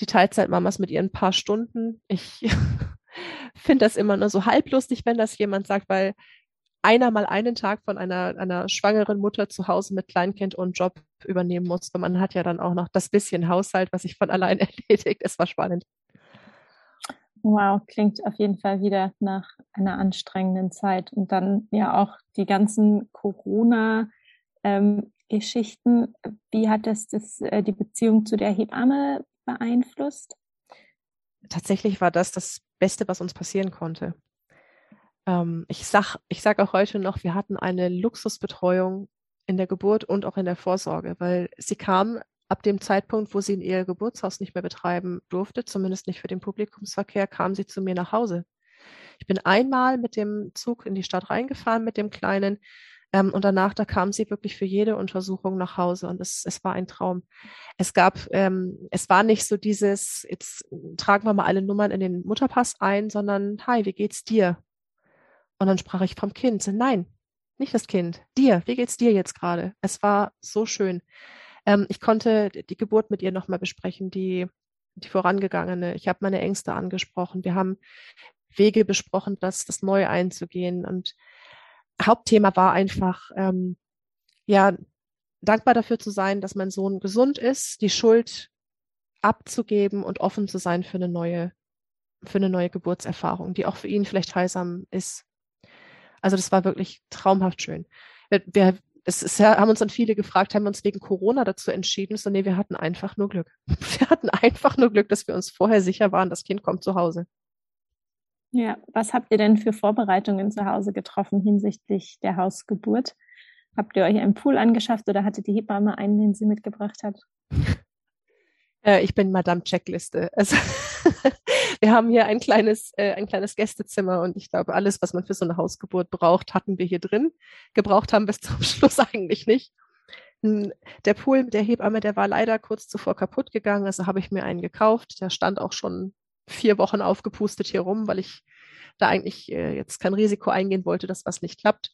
die Teilzeitmamas mit ihren paar Stunden. Ich finde das immer nur so halblustig, wenn das jemand sagt, weil einer mal einen Tag von einer, einer schwangeren Mutter zu Hause mit Kleinkind und Job übernehmen musste. Man hat ja dann auch noch das bisschen Haushalt, was sich von allein erledigt. Es war spannend. Wow, klingt auf jeden Fall wieder nach einer anstrengenden Zeit. Und dann ja auch die ganzen Corona-Geschichten. Ähm, Wie hat das, das äh, die Beziehung zu der Hebamme beeinflusst? Tatsächlich war das das Beste, was uns passieren konnte. Ähm, ich sag, ich sag auch heute noch, wir hatten eine Luxusbetreuung in der Geburt und auch in der Vorsorge, weil sie kam ab dem Zeitpunkt, wo sie in ihr Geburtshaus nicht mehr betreiben durfte, zumindest nicht für den Publikumsverkehr, kam sie zu mir nach Hause. Ich bin einmal mit dem Zug in die Stadt reingefahren mit dem Kleinen ähm, und danach, da kam sie wirklich für jede Untersuchung nach Hause und es, es war ein Traum. Es gab, ähm, es war nicht so dieses, jetzt tragen wir mal alle Nummern in den Mutterpass ein, sondern, hi, wie geht's dir? Und dann sprach ich vom Kind. Nein, nicht das Kind. Dir. Wie geht's dir jetzt gerade? Es war so schön. Ähm, ich konnte die Geburt mit ihr nochmal besprechen, die, die vorangegangene. Ich habe meine Ängste angesprochen. Wir haben Wege besprochen, das, das neu einzugehen. Und Hauptthema war einfach, ähm, ja, dankbar dafür zu sein, dass mein Sohn gesund ist, die Schuld abzugeben und offen zu sein für eine neue, für eine neue Geburtserfahrung, die auch für ihn vielleicht heilsam ist. Also das war wirklich traumhaft schön. Wir, wir es ist ja, haben uns dann viele gefragt, haben wir uns wegen Corona dazu entschieden? So, nee, wir hatten einfach nur Glück. Wir hatten einfach nur Glück, dass wir uns vorher sicher waren, das Kind kommt zu Hause. Ja, was habt ihr denn für Vorbereitungen zu Hause getroffen hinsichtlich der Hausgeburt? Habt ihr euch einen Pool angeschafft oder hatte die Hebamme einen, den sie mitgebracht hat? Äh, ich bin Madame Checkliste. Also wir haben hier ein kleines, äh, ein kleines Gästezimmer und ich glaube, alles, was man für so eine Hausgeburt braucht, hatten wir hier drin. Gebraucht haben bis zum Schluss eigentlich nicht. Hm, der Pool mit der Hebamme, der war leider kurz zuvor kaputt gegangen, also habe ich mir einen gekauft. Der stand auch schon vier Wochen aufgepustet hier rum, weil ich da eigentlich äh, jetzt kein Risiko eingehen wollte, dass was nicht klappt.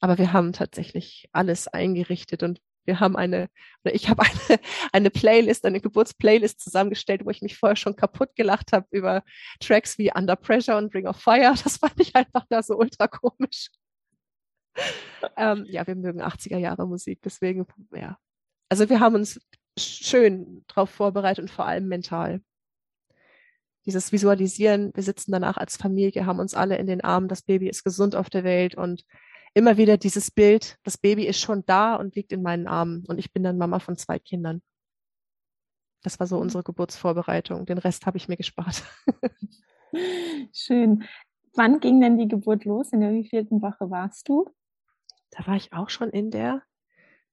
Aber wir haben tatsächlich alles eingerichtet und wir haben eine, oder ich habe eine, eine Playlist, eine Geburtsplaylist zusammengestellt, wo ich mich vorher schon kaputt gelacht habe über Tracks wie Under Pressure und Ring of Fire. Das fand ich einfach da so ultra komisch. ähm, ja, wir mögen 80er Jahre Musik, deswegen, ja. Also wir haben uns schön darauf vorbereitet und vor allem mental. Dieses Visualisieren, wir sitzen danach als Familie, haben uns alle in den Armen, das Baby ist gesund auf der Welt und immer wieder dieses Bild, das Baby ist schon da und liegt in meinen Armen und ich bin dann Mama von zwei Kindern. Das war so mhm. unsere Geburtsvorbereitung. Den Rest habe ich mir gespart. Schön. Wann ging denn die Geburt los? In der wievielten Woche warst du? Da war ich auch schon in der,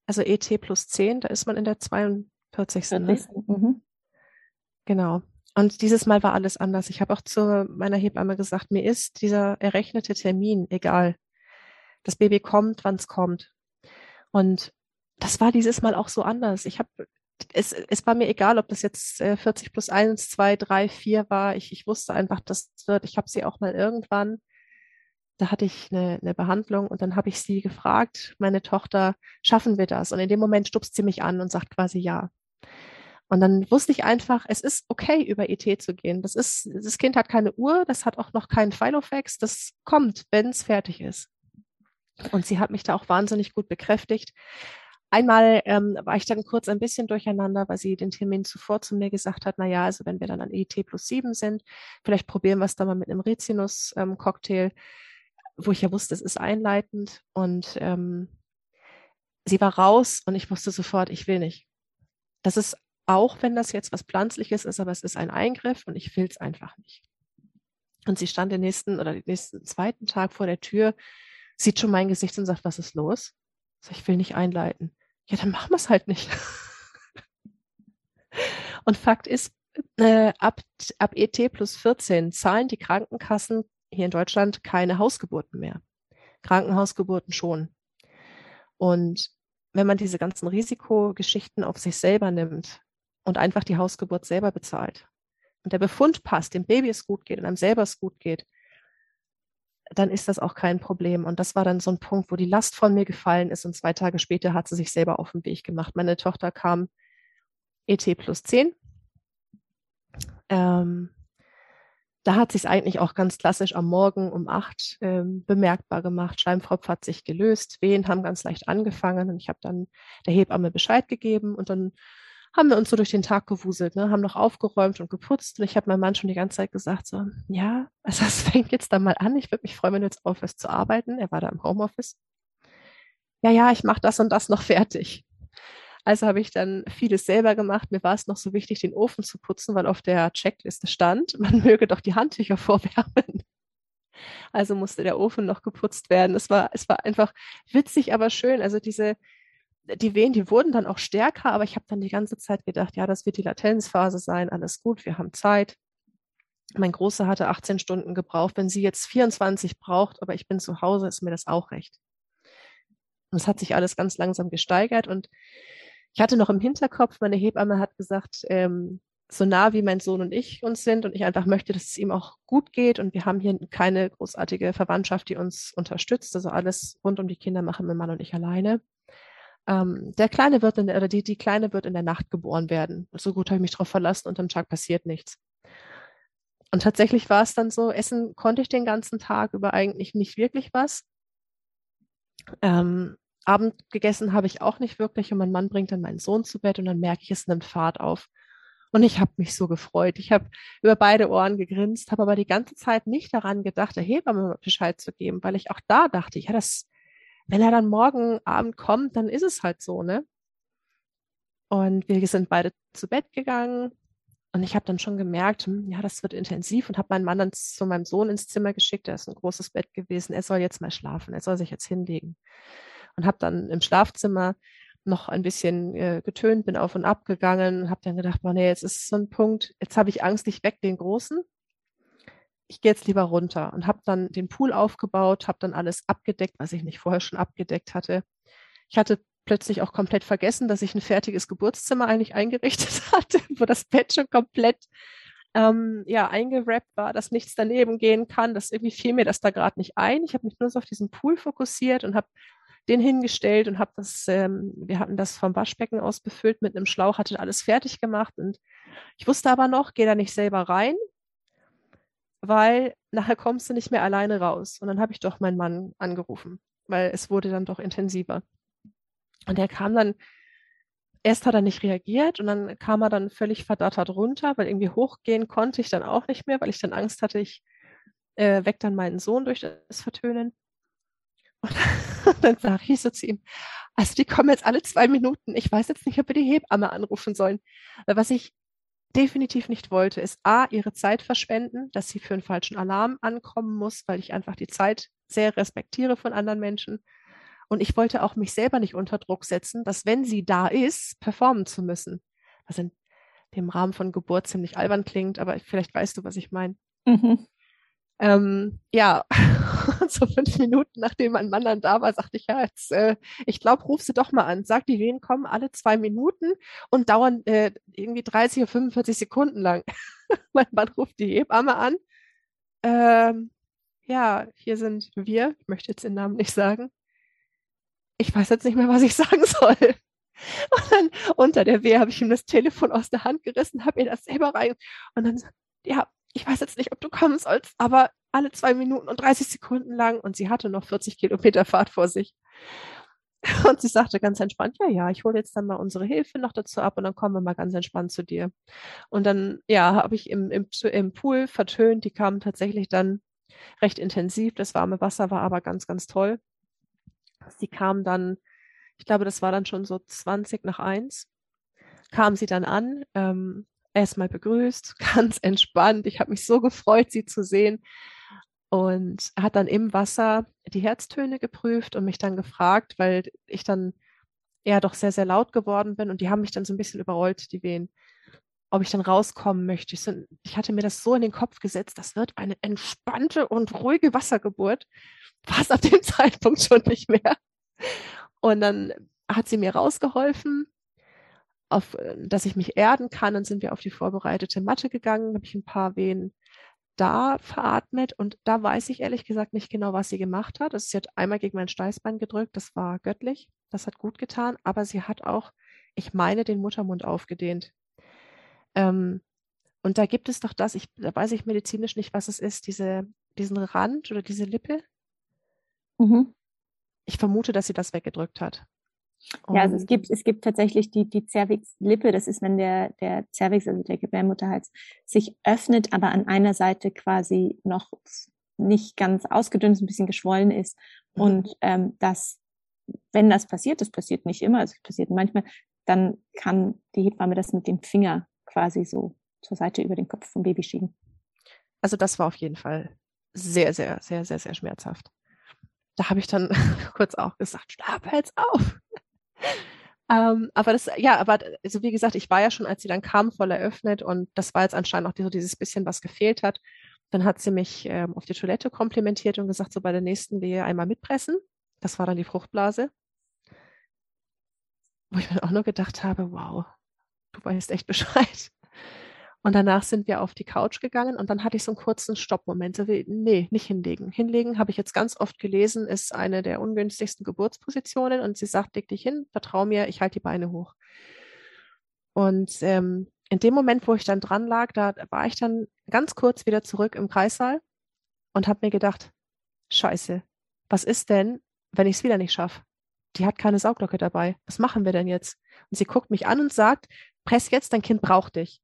also ET plus 10, da ist man in der 42. 40. Ne? Mhm. Genau. Und dieses Mal war alles anders. Ich habe auch zu meiner Hebamme gesagt, mir ist dieser errechnete Termin egal. Das Baby kommt, wann es kommt. Und das war dieses Mal auch so anders. Ich habe es, es war mir egal, ob das jetzt äh, 40 plus 1, 2, 3, 4 war. Ich, ich wusste einfach, das wird. Ich habe sie auch mal irgendwann, da hatte ich eine, eine Behandlung und dann habe ich sie gefragt, meine Tochter, schaffen wir das? Und in dem Moment stupst sie mich an und sagt quasi ja. Und dann wusste ich einfach, es ist okay, über ET zu gehen. Das ist, das Kind hat keine Uhr, das hat auch noch keinen Filofax, das kommt, wenn es fertig ist. Und sie hat mich da auch wahnsinnig gut bekräftigt. Einmal ähm, war ich dann kurz ein bisschen durcheinander, weil sie den Termin zuvor zu mir gesagt hat, na ja, also wenn wir dann an ET plus sieben sind, vielleicht probieren wir es dann mal mit einem Rizinus-Cocktail, ähm, wo ich ja wusste, es ist einleitend. Und ähm, sie war raus und ich wusste sofort, ich will nicht. Das ist auch, wenn das jetzt was Pflanzliches ist, aber es ist ein Eingriff und ich will es einfach nicht. Und sie stand den nächsten oder den nächsten zweiten Tag vor der Tür sieht schon mein Gesicht und sagt, was ist los? So, ich will nicht einleiten. Ja, dann machen wir es halt nicht. und Fakt ist, äh, ab, ab ET plus 14 zahlen die Krankenkassen hier in Deutschland keine Hausgeburten mehr. Krankenhausgeburten schon. Und wenn man diese ganzen Risikogeschichten auf sich selber nimmt und einfach die Hausgeburt selber bezahlt und der Befund passt, dem Baby es gut geht und einem selber es gut geht, dann ist das auch kein Problem. Und das war dann so ein Punkt, wo die Last von mir gefallen ist und zwei Tage später hat sie sich selber auf den Weg gemacht. Meine Tochter kam ET plus 10. Ähm, da hat sich eigentlich auch ganz klassisch am Morgen um acht ähm, bemerkbar gemacht. Schleimfropf hat sich gelöst, Wehen haben ganz leicht angefangen und ich habe dann der Hebamme Bescheid gegeben und dann haben wir uns so durch den Tag gewuselt, ne? haben noch aufgeräumt und geputzt und ich habe meinem Mann schon die ganze Zeit gesagt so, ja, also es fängt jetzt dann mal an. Ich würde mich freuen, wenn du jetzt aufhörst zu arbeiten. Er war da im Homeoffice. Ja, ja, ich mache das und das noch fertig. Also habe ich dann vieles selber gemacht. Mir war es noch so wichtig, den Ofen zu putzen, weil auf der Checkliste stand, man möge doch die Handtücher vorwärmen. Also musste der Ofen noch geputzt werden. Es war, es war einfach witzig, aber schön. Also diese, die Wehen, die wurden dann auch stärker, aber ich habe dann die ganze Zeit gedacht, ja, das wird die Latenzphase sein, alles gut, wir haben Zeit. Mein Großer hatte 18 Stunden gebraucht. Wenn sie jetzt 24 braucht, aber ich bin zu Hause, ist mir das auch recht. Und es hat sich alles ganz langsam gesteigert und ich hatte noch im Hinterkopf, meine Hebamme hat gesagt, ähm, so nah wie mein Sohn und ich uns sind und ich einfach möchte, dass es ihm auch gut geht und wir haben hier keine großartige Verwandtschaft, die uns unterstützt. Also alles rund um die Kinder machen mein Mann und ich alleine. Ähm, der Kleine wird in der, oder die, die Kleine wird in der Nacht geboren werden. So gut habe ich mich darauf verlassen und am Tag passiert nichts. Und tatsächlich war es dann so, essen konnte ich den ganzen Tag über eigentlich nicht wirklich was. Ähm, Abend gegessen habe ich auch nicht wirklich und mein Mann bringt dann meinen Sohn zu Bett und dann merke ich, es nimmt Fahrt auf. Und ich habe mich so gefreut. Ich habe über beide Ohren gegrinst, habe aber die ganze Zeit nicht daran gedacht, der Hebamme Bescheid zu geben, weil ich auch da dachte, ja, das, wenn er dann morgen Abend kommt, dann ist es halt so, ne? Und wir sind beide zu Bett gegangen und ich habe dann schon gemerkt, hm, ja, das wird intensiv und habe meinen Mann dann zu meinem Sohn ins Zimmer geschickt. Da ist ein großes Bett gewesen. Er soll jetzt mal schlafen. Er soll sich jetzt hinlegen und habe dann im Schlafzimmer noch ein bisschen äh, getönt, bin auf und ab gegangen, habe dann gedacht, boah, nee, jetzt ist so ein Punkt, jetzt habe ich Angst, ich weg den Großen. Ich gehe jetzt lieber runter und habe dann den Pool aufgebaut, habe dann alles abgedeckt, was ich nicht vorher schon abgedeckt hatte. Ich hatte plötzlich auch komplett vergessen, dass ich ein fertiges Geburtszimmer eigentlich eingerichtet hatte, wo das Bett schon komplett ähm, ja, eingerappt war, dass nichts daneben gehen kann. Das irgendwie fiel mir das da gerade nicht ein. Ich habe mich nur so auf diesen Pool fokussiert und habe den hingestellt und habe das, ähm, wir hatten das vom Waschbecken aus befüllt mit einem Schlauch, hatte alles fertig gemacht und ich wusste aber noch, geh da nicht selber rein, weil nachher kommst du nicht mehr alleine raus. Und dann habe ich doch meinen Mann angerufen, weil es wurde dann doch intensiver. Und der kam dann, erst hat er nicht reagiert und dann kam er dann völlig verdattert runter, weil irgendwie hochgehen konnte ich dann auch nicht mehr, weil ich dann Angst hatte, ich äh, weck dann meinen Sohn durch das Vertönen. Und dann sage ich so zu ihm, also die kommen jetzt alle zwei Minuten. Ich weiß jetzt nicht, ob wir die Hebamme anrufen sollen. Weil was ich definitiv nicht wollte, ist A, ihre Zeit verschwenden, dass sie für einen falschen Alarm ankommen muss, weil ich einfach die Zeit sehr respektiere von anderen Menschen. Und ich wollte auch mich selber nicht unter Druck setzen, dass wenn sie da ist, performen zu müssen. Was in dem Rahmen von Geburt ziemlich albern klingt, aber vielleicht weißt du, was ich meine. Mhm. Ähm, ja, so fünf Minuten, nachdem mein Mann dann da war, sagte ich, ja, jetzt, äh, ich glaube, ruf sie doch mal an. Sag, die Wehen kommen alle zwei Minuten und dauern äh, irgendwie 30 oder 45 Sekunden lang. mein Mann ruft die Hebamme an. Ähm, ja, hier sind wir. Ich möchte jetzt den Namen nicht sagen. Ich weiß jetzt nicht mehr, was ich sagen soll. Und dann unter der Wehe habe ich ihm das Telefon aus der Hand gerissen, habe mir das selber rein und dann, ja, ich weiß jetzt nicht, ob du kommen sollst, aber alle zwei Minuten und 30 Sekunden lang und sie hatte noch 40 Kilometer Fahrt vor sich. Und sie sagte ganz entspannt, ja, ja, ich hole jetzt dann mal unsere Hilfe noch dazu ab und dann kommen wir mal ganz entspannt zu dir. Und dann, ja, habe ich im, im, im Pool vertönt, die kamen tatsächlich dann recht intensiv. Das warme Wasser war aber ganz, ganz toll. Sie kamen dann, ich glaube, das war dann schon so 20 nach eins, kam sie dann an, ähm, erstmal begrüßt, ganz entspannt. Ich habe mich so gefreut, sie zu sehen. Und hat dann im Wasser die Herztöne geprüft und mich dann gefragt, weil ich dann eher doch sehr, sehr laut geworden bin und die haben mich dann so ein bisschen überrollt, die Wehen, ob ich dann rauskommen möchte. Ich, ich hatte mir das so in den Kopf gesetzt, das wird eine entspannte und ruhige Wassergeburt. War es ab dem Zeitpunkt schon nicht mehr. Und dann hat sie mir rausgeholfen auf, äh, dass ich mich erden kann. Dann sind wir auf die vorbereitete Matte gegangen, habe ich ein paar Wehen da veratmet und da weiß ich ehrlich gesagt nicht genau, was sie gemacht hat. Also sie hat einmal gegen mein Steißbein gedrückt, das war göttlich, das hat gut getan, aber sie hat auch, ich meine, den Muttermund aufgedehnt. Ähm, Und da gibt es doch das, ich, da weiß ich medizinisch nicht, was es ist, diese, diesen Rand oder diese Lippe. Mhm. Ich vermute, dass sie das weggedrückt hat. Ja, also es gibt, es gibt tatsächlich die, die Cervix-Lippe, das ist, wenn der, der Cervix, also der Gebärmutterhals, sich öffnet, aber an einer Seite quasi noch nicht ganz ausgedünnt, ein bisschen geschwollen ist. Mhm. Und ähm, das, wenn das passiert, das passiert nicht immer, also es passiert manchmal, dann kann die Hebamme das mit dem Finger quasi so zur Seite über den Kopf vom Baby schieben. Also das war auf jeden Fall sehr, sehr, sehr, sehr, sehr schmerzhaft. Da habe ich dann kurz auch gesagt, schlaf jetzt auf. Ähm, aber das, ja, aber also wie gesagt, ich war ja schon, als sie dann kam, voll eröffnet und das war jetzt anscheinend auch so dieses bisschen, was gefehlt hat. Dann hat sie mich ähm, auf die Toilette komplimentiert und gesagt, so bei der nächsten Wehe einmal mitpressen. Das war dann die Fruchtblase. Wo ich mir auch nur gedacht habe, wow, du weißt echt Bescheid. Und danach sind wir auf die Couch gegangen und dann hatte ich so einen kurzen Stoppmoment. So wie, nee, nicht hinlegen. Hinlegen, habe ich jetzt ganz oft gelesen, ist eine der ungünstigsten Geburtspositionen und sie sagt, leg dich hin, vertrau mir, ich halte die Beine hoch. Und ähm, in dem Moment, wo ich dann dran lag, da war ich dann ganz kurz wieder zurück im Kreissaal und habe mir gedacht, scheiße, was ist denn, wenn ich es wieder nicht schaffe? Die hat keine Sauglocke dabei. Was machen wir denn jetzt? Und sie guckt mich an und sagt, press jetzt, dein Kind braucht dich.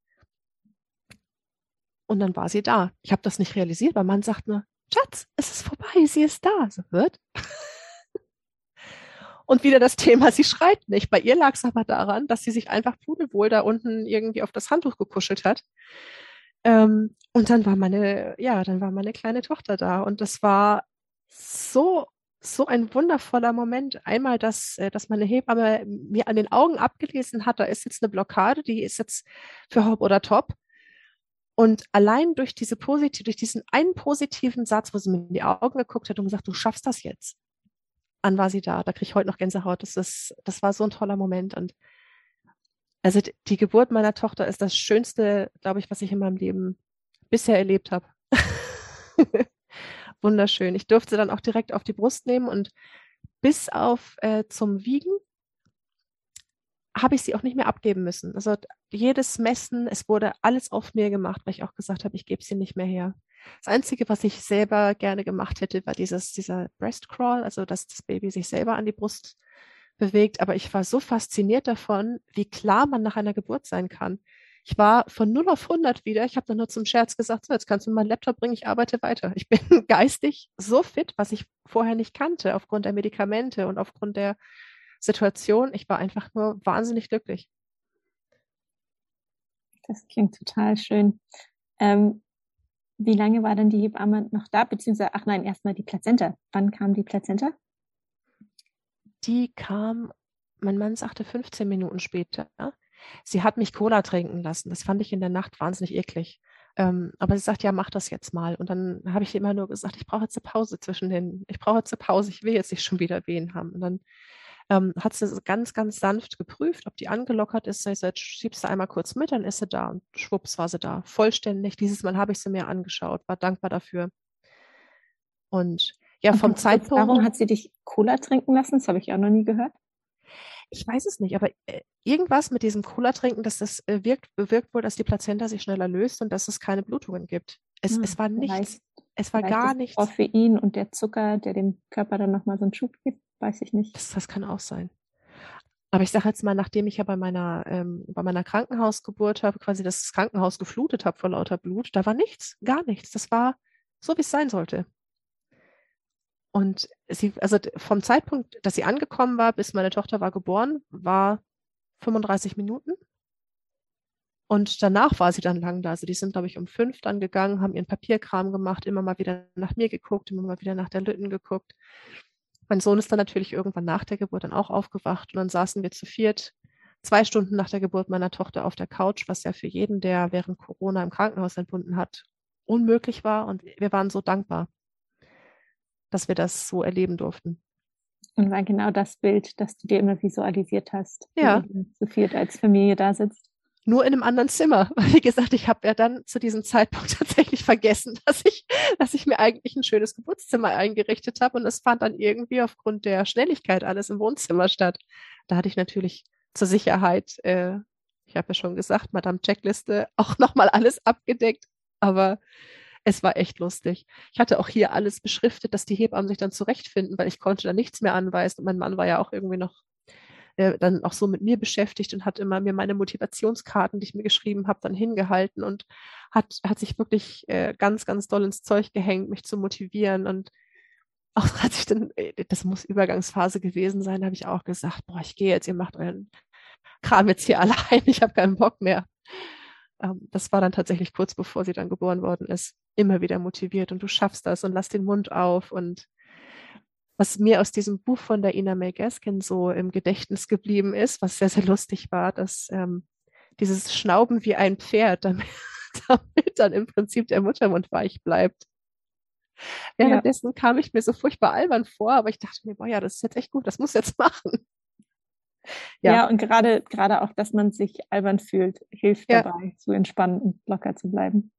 Und dann war sie da. Ich habe das nicht realisiert, weil man sagt mir, Schatz, es ist vorbei, sie ist da. So wird. Und wieder das Thema, sie schreit nicht. Bei ihr lag es aber daran, dass sie sich einfach pudelwohl da unten irgendwie auf das Handtuch gekuschelt hat. Ähm, und dann war meine, ja, dann war meine kleine Tochter da. Und das war so, so ein wundervoller Moment. Einmal, dass, äh, dass meine Hebamme mir an den Augen abgelesen hat, da ist jetzt eine Blockade, die ist jetzt für Hop oder Top. Und allein durch diese positive, durch diesen einen positiven Satz, wo sie mir in die Augen geguckt hat und gesagt, du schaffst das jetzt. An war sie da. Da kriege ich heute noch Gänsehaut. Das ist, das war so ein toller Moment. Und also die Geburt meiner Tochter ist das Schönste, glaube ich, was ich in meinem Leben bisher erlebt habe. Wunderschön. Ich durfte dann auch direkt auf die Brust nehmen und bis auf äh, zum Wiegen habe ich sie auch nicht mehr abgeben müssen. Also jedes Messen, es wurde alles auf mir gemacht, weil ich auch gesagt habe, ich gebe sie nicht mehr her. Das Einzige, was ich selber gerne gemacht hätte, war dieses, dieser Breast Crawl, also dass das Baby sich selber an die Brust bewegt. Aber ich war so fasziniert davon, wie klar man nach einer Geburt sein kann. Ich war von 0 auf 100 wieder. Ich habe dann nur zum Scherz gesagt, so, jetzt kannst du mir meinen Laptop bringen, ich arbeite weiter. Ich bin geistig so fit, was ich vorher nicht kannte, aufgrund der Medikamente und aufgrund der Situation. Ich war einfach nur wahnsinnig glücklich. Das klingt total schön. Ähm, wie lange war denn die Hebamme noch da? Beziehungsweise, ach nein, erstmal die Plazenta. Wann kam die Plazenta? Die kam, mein Mann sagte 15 Minuten später. Sie hat mich Cola trinken lassen. Das fand ich in der Nacht wahnsinnig eklig. Ähm, aber sie sagt, ja, mach das jetzt mal. Und dann habe ich immer nur gesagt, ich brauche jetzt eine Pause zwischen den, ich brauche jetzt eine Pause, ich will jetzt nicht schon wieder Wehen haben. Und dann ähm, hat sie ganz, ganz sanft geprüft, ob die angelockert ist. Ich sagte, schiebst du einmal kurz mit, dann ist sie da. Und schwupps war sie da. Vollständig. Dieses Mal habe ich sie mir angeschaut, war dankbar dafür. Und ja, vom Und Zeitpunkt. Warum hat sie dich Cola trinken lassen? Das habe ich auch noch nie gehört. Ich weiß es nicht, aber äh, irgendwas mit diesem Cola trinken, dass das äh, wirkt, bewirkt wohl, dass die Plazenta sich schneller löst und dass es keine Blutungen gibt. Es, hm, es war nichts, es war gar nichts. Koffein und der Zucker, der dem Körper dann nochmal so einen Schub gibt. Weiß ich nicht. Das, das kann auch sein. Aber ich sage jetzt mal, nachdem ich ja bei meiner, ähm, bei meiner Krankenhausgeburt habe, quasi das Krankenhaus geflutet habe vor lauter Blut, da war nichts, gar nichts. Das war so, wie es sein sollte. Und sie, also vom Zeitpunkt, dass sie angekommen war, bis meine Tochter war geboren, war 35 Minuten. Und danach war sie dann lang da. Also die sind, glaube ich, um fünf dann gegangen, haben ihren Papierkram gemacht, immer mal wieder nach mir geguckt, immer mal wieder nach der Lütten geguckt. Mein Sohn ist dann natürlich irgendwann nach der Geburt dann auch aufgewacht und dann saßen wir zu viert zwei Stunden nach der Geburt meiner Tochter auf der Couch, was ja für jeden, der während Corona im Krankenhaus entbunden hat, unmöglich war. Und wir waren so dankbar, dass wir das so erleben durften. Und war genau das Bild, das du dir immer visualisiert hast, ja. zu viert als Familie da sitzt nur in einem anderen Zimmer. Wie gesagt, ich habe ja dann zu diesem Zeitpunkt tatsächlich vergessen, dass ich, dass ich mir eigentlich ein schönes Geburtszimmer eingerichtet habe und es fand dann irgendwie aufgrund der Schnelligkeit alles im Wohnzimmer statt. Da hatte ich natürlich zur Sicherheit, äh, Ich habe ja schon gesagt, Madame Checkliste, auch nochmal alles abgedeckt. Aber es war echt lustig. Ich hatte auch hier alles beschriftet, dass die Hebammen sich dann zurechtfinden, weil ich konnte da nichts mehr anweisen. Und mein Mann war ja auch irgendwie noch äh, dann auch so mit mir beschäftigt und hat immer mir meine Motivationskarten, die ich mir geschrieben habe, dann hingehalten und hat, hat sich wirklich äh, ganz, ganz doll ins Zeug gehängt, mich zu motivieren. Und auch hat sich dann, äh, das muss Übergangsphase gewesen sein, habe ich auch gesagt, boah, ich gehe jetzt, ihr macht euren Kram jetzt hier allein, ich habe keinen Bock mehr. Ähm, das war dann tatsächlich kurz bevor sie dann geboren worden ist, immer wieder motiviert und du schaffst das und lass den Mund auf und was mir aus diesem Buch von der Ina May Gaskin so im Gedächtnis geblieben ist, was sehr, sehr lustig war, dass ähm, dieses Schnauben wie ein Pferd, damit, damit dann im Prinzip der Muttermund weich bleibt. Währenddessen ja. kam ich mir so furchtbar albern vor, aber ich dachte mir, boah, ja, das ist jetzt echt gut, das muss jetzt machen. Ja, ja und gerade, gerade auch, dass man sich albern fühlt, hilft ja. dabei, zu entspannen und locker zu bleiben.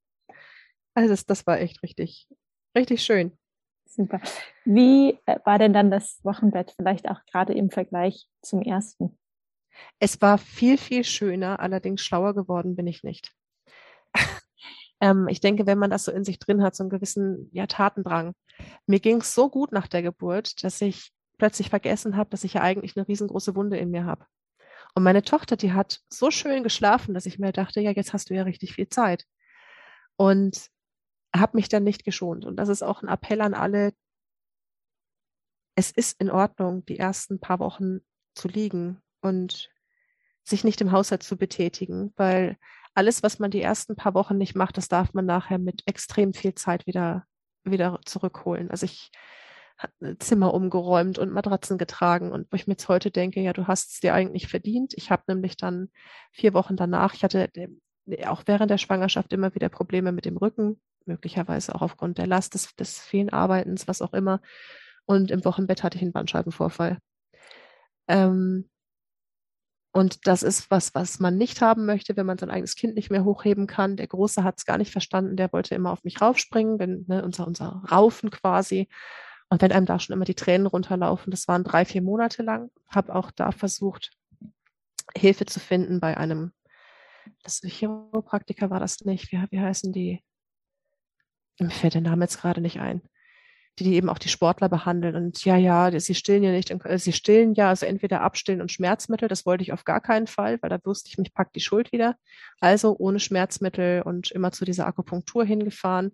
Also das, das war echt richtig, richtig schön. Super. Wie äh, war denn dann das Wochenbett vielleicht auch gerade im Vergleich zum ersten? Es war viel, viel schöner, allerdings schlauer geworden bin ich nicht. ähm, ich denke, wenn man das so in sich drin hat, so einen gewissen ja, Tatendrang. Mir ging es so gut nach der Geburt, dass ich plötzlich vergessen habe, dass ich ja eigentlich eine riesengroße Wunde in mir habe. Und meine Tochter, die hat so schön geschlafen, dass ich mir dachte, ja, jetzt hast du ja richtig viel Zeit. Und habe mich dann nicht geschont. Und das ist auch ein Appell an alle. Es ist in Ordnung, die ersten paar Wochen zu liegen und sich nicht im Haushalt zu betätigen, weil alles, was man die ersten paar Wochen nicht macht, das darf man nachher mit extrem viel Zeit wieder, wieder zurückholen. Also ich habe Zimmer umgeräumt und Matratzen getragen und wo ich mir jetzt heute denke, ja, du hast es dir eigentlich verdient. Ich habe nämlich dann vier Wochen danach, ich hatte auch während der Schwangerschaft immer wieder Probleme mit dem Rücken, möglicherweise auch aufgrund der Last des, des vielen Arbeitens, was auch immer. Und im Wochenbett hatte ich einen Bandscheibenvorfall. Ähm, und das ist was, was man nicht haben möchte, wenn man sein eigenes Kind nicht mehr hochheben kann. Der Große hat es gar nicht verstanden, der wollte immer auf mich raufspringen, wenn, ne, unser, unser Raufen quasi. Und wenn einem da schon immer die Tränen runterlaufen, das waren drei, vier Monate lang, habe auch da versucht, Hilfe zu finden bei einem, das Chiropraktiker war das nicht, wie, wie heißen die? Mir fällt der Name jetzt gerade nicht ein, die, die eben auch die Sportler behandeln. Und ja, ja, sie stillen ja nicht, äh, sie stillen ja, also entweder abstillen und Schmerzmittel, das wollte ich auf gar keinen Fall, weil da wusste ich, mich packt die Schuld wieder. Also ohne Schmerzmittel und immer zu dieser Akupunktur hingefahren.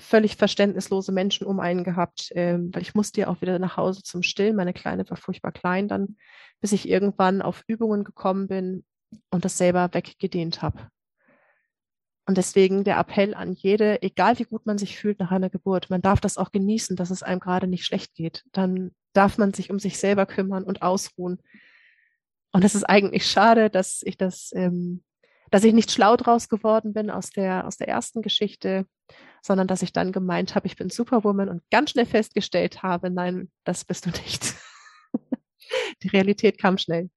Völlig verständnislose Menschen um einen gehabt, ähm, weil ich musste ja auch wieder nach Hause zum Stillen. Meine Kleine war furchtbar klein dann, bis ich irgendwann auf Übungen gekommen bin und das selber weggedehnt habe. Und deswegen der Appell an jede, egal wie gut man sich fühlt nach einer Geburt, man darf das auch genießen, dass es einem gerade nicht schlecht geht. Dann darf man sich um sich selber kümmern und ausruhen. Und es ist eigentlich schade, dass ich das, ähm, dass ich nicht schlau draus geworden bin aus der, aus der ersten Geschichte, sondern dass ich dann gemeint habe, ich bin Superwoman und ganz schnell festgestellt habe, nein, das bist du nicht. Die Realität kam schnell.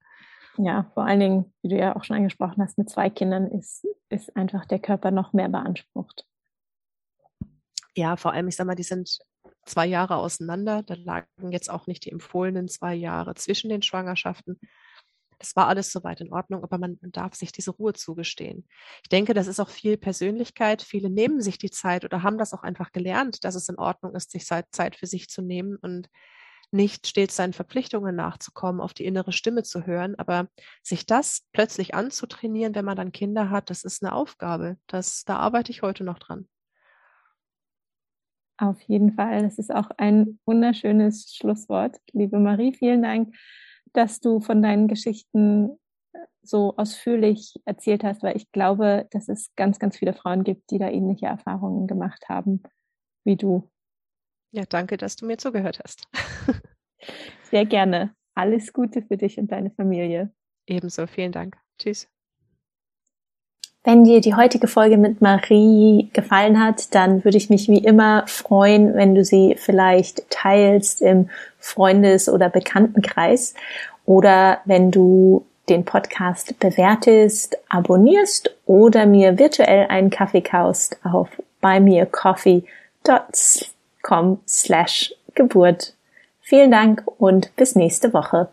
Ja, vor allen Dingen, wie du ja auch schon angesprochen hast, mit zwei Kindern ist, ist einfach der Körper noch mehr beansprucht. Ja, vor allem, ich sag mal, die sind zwei Jahre auseinander. Da lagen jetzt auch nicht die empfohlenen zwei Jahre zwischen den Schwangerschaften. Es war alles soweit in Ordnung, aber man darf sich diese Ruhe zugestehen. Ich denke, das ist auch viel Persönlichkeit. Viele nehmen sich die Zeit oder haben das auch einfach gelernt, dass es in Ordnung ist, sich Zeit für sich zu nehmen und nicht stets seinen Verpflichtungen nachzukommen, auf die innere Stimme zu hören. Aber sich das plötzlich anzutrainieren, wenn man dann Kinder hat, das ist eine Aufgabe. Das, da arbeite ich heute noch dran. Auf jeden Fall. Das ist auch ein wunderschönes Schlusswort. Liebe Marie, vielen Dank, dass du von deinen Geschichten äh, so ausführlich erzählt hast, weil ich glaube, dass es ganz, ganz viele Frauen gibt, die da ähnliche Erfahrungen gemacht haben wie du. Ja, danke, dass du mir zugehört hast. Sehr gerne. Alles Gute für dich und deine Familie. Ebenso, vielen Dank. Tschüss. Wenn dir die heutige Folge mit Marie gefallen hat, dann würde ich mich wie immer freuen, wenn du sie vielleicht teilst im Freundes- oder Bekanntenkreis oder wenn du den Podcast bewertest, abonnierst oder mir virtuell einen Kaffee kaust auf buymeacoffee.com com slash Geburt. Vielen Dank und bis nächste Woche.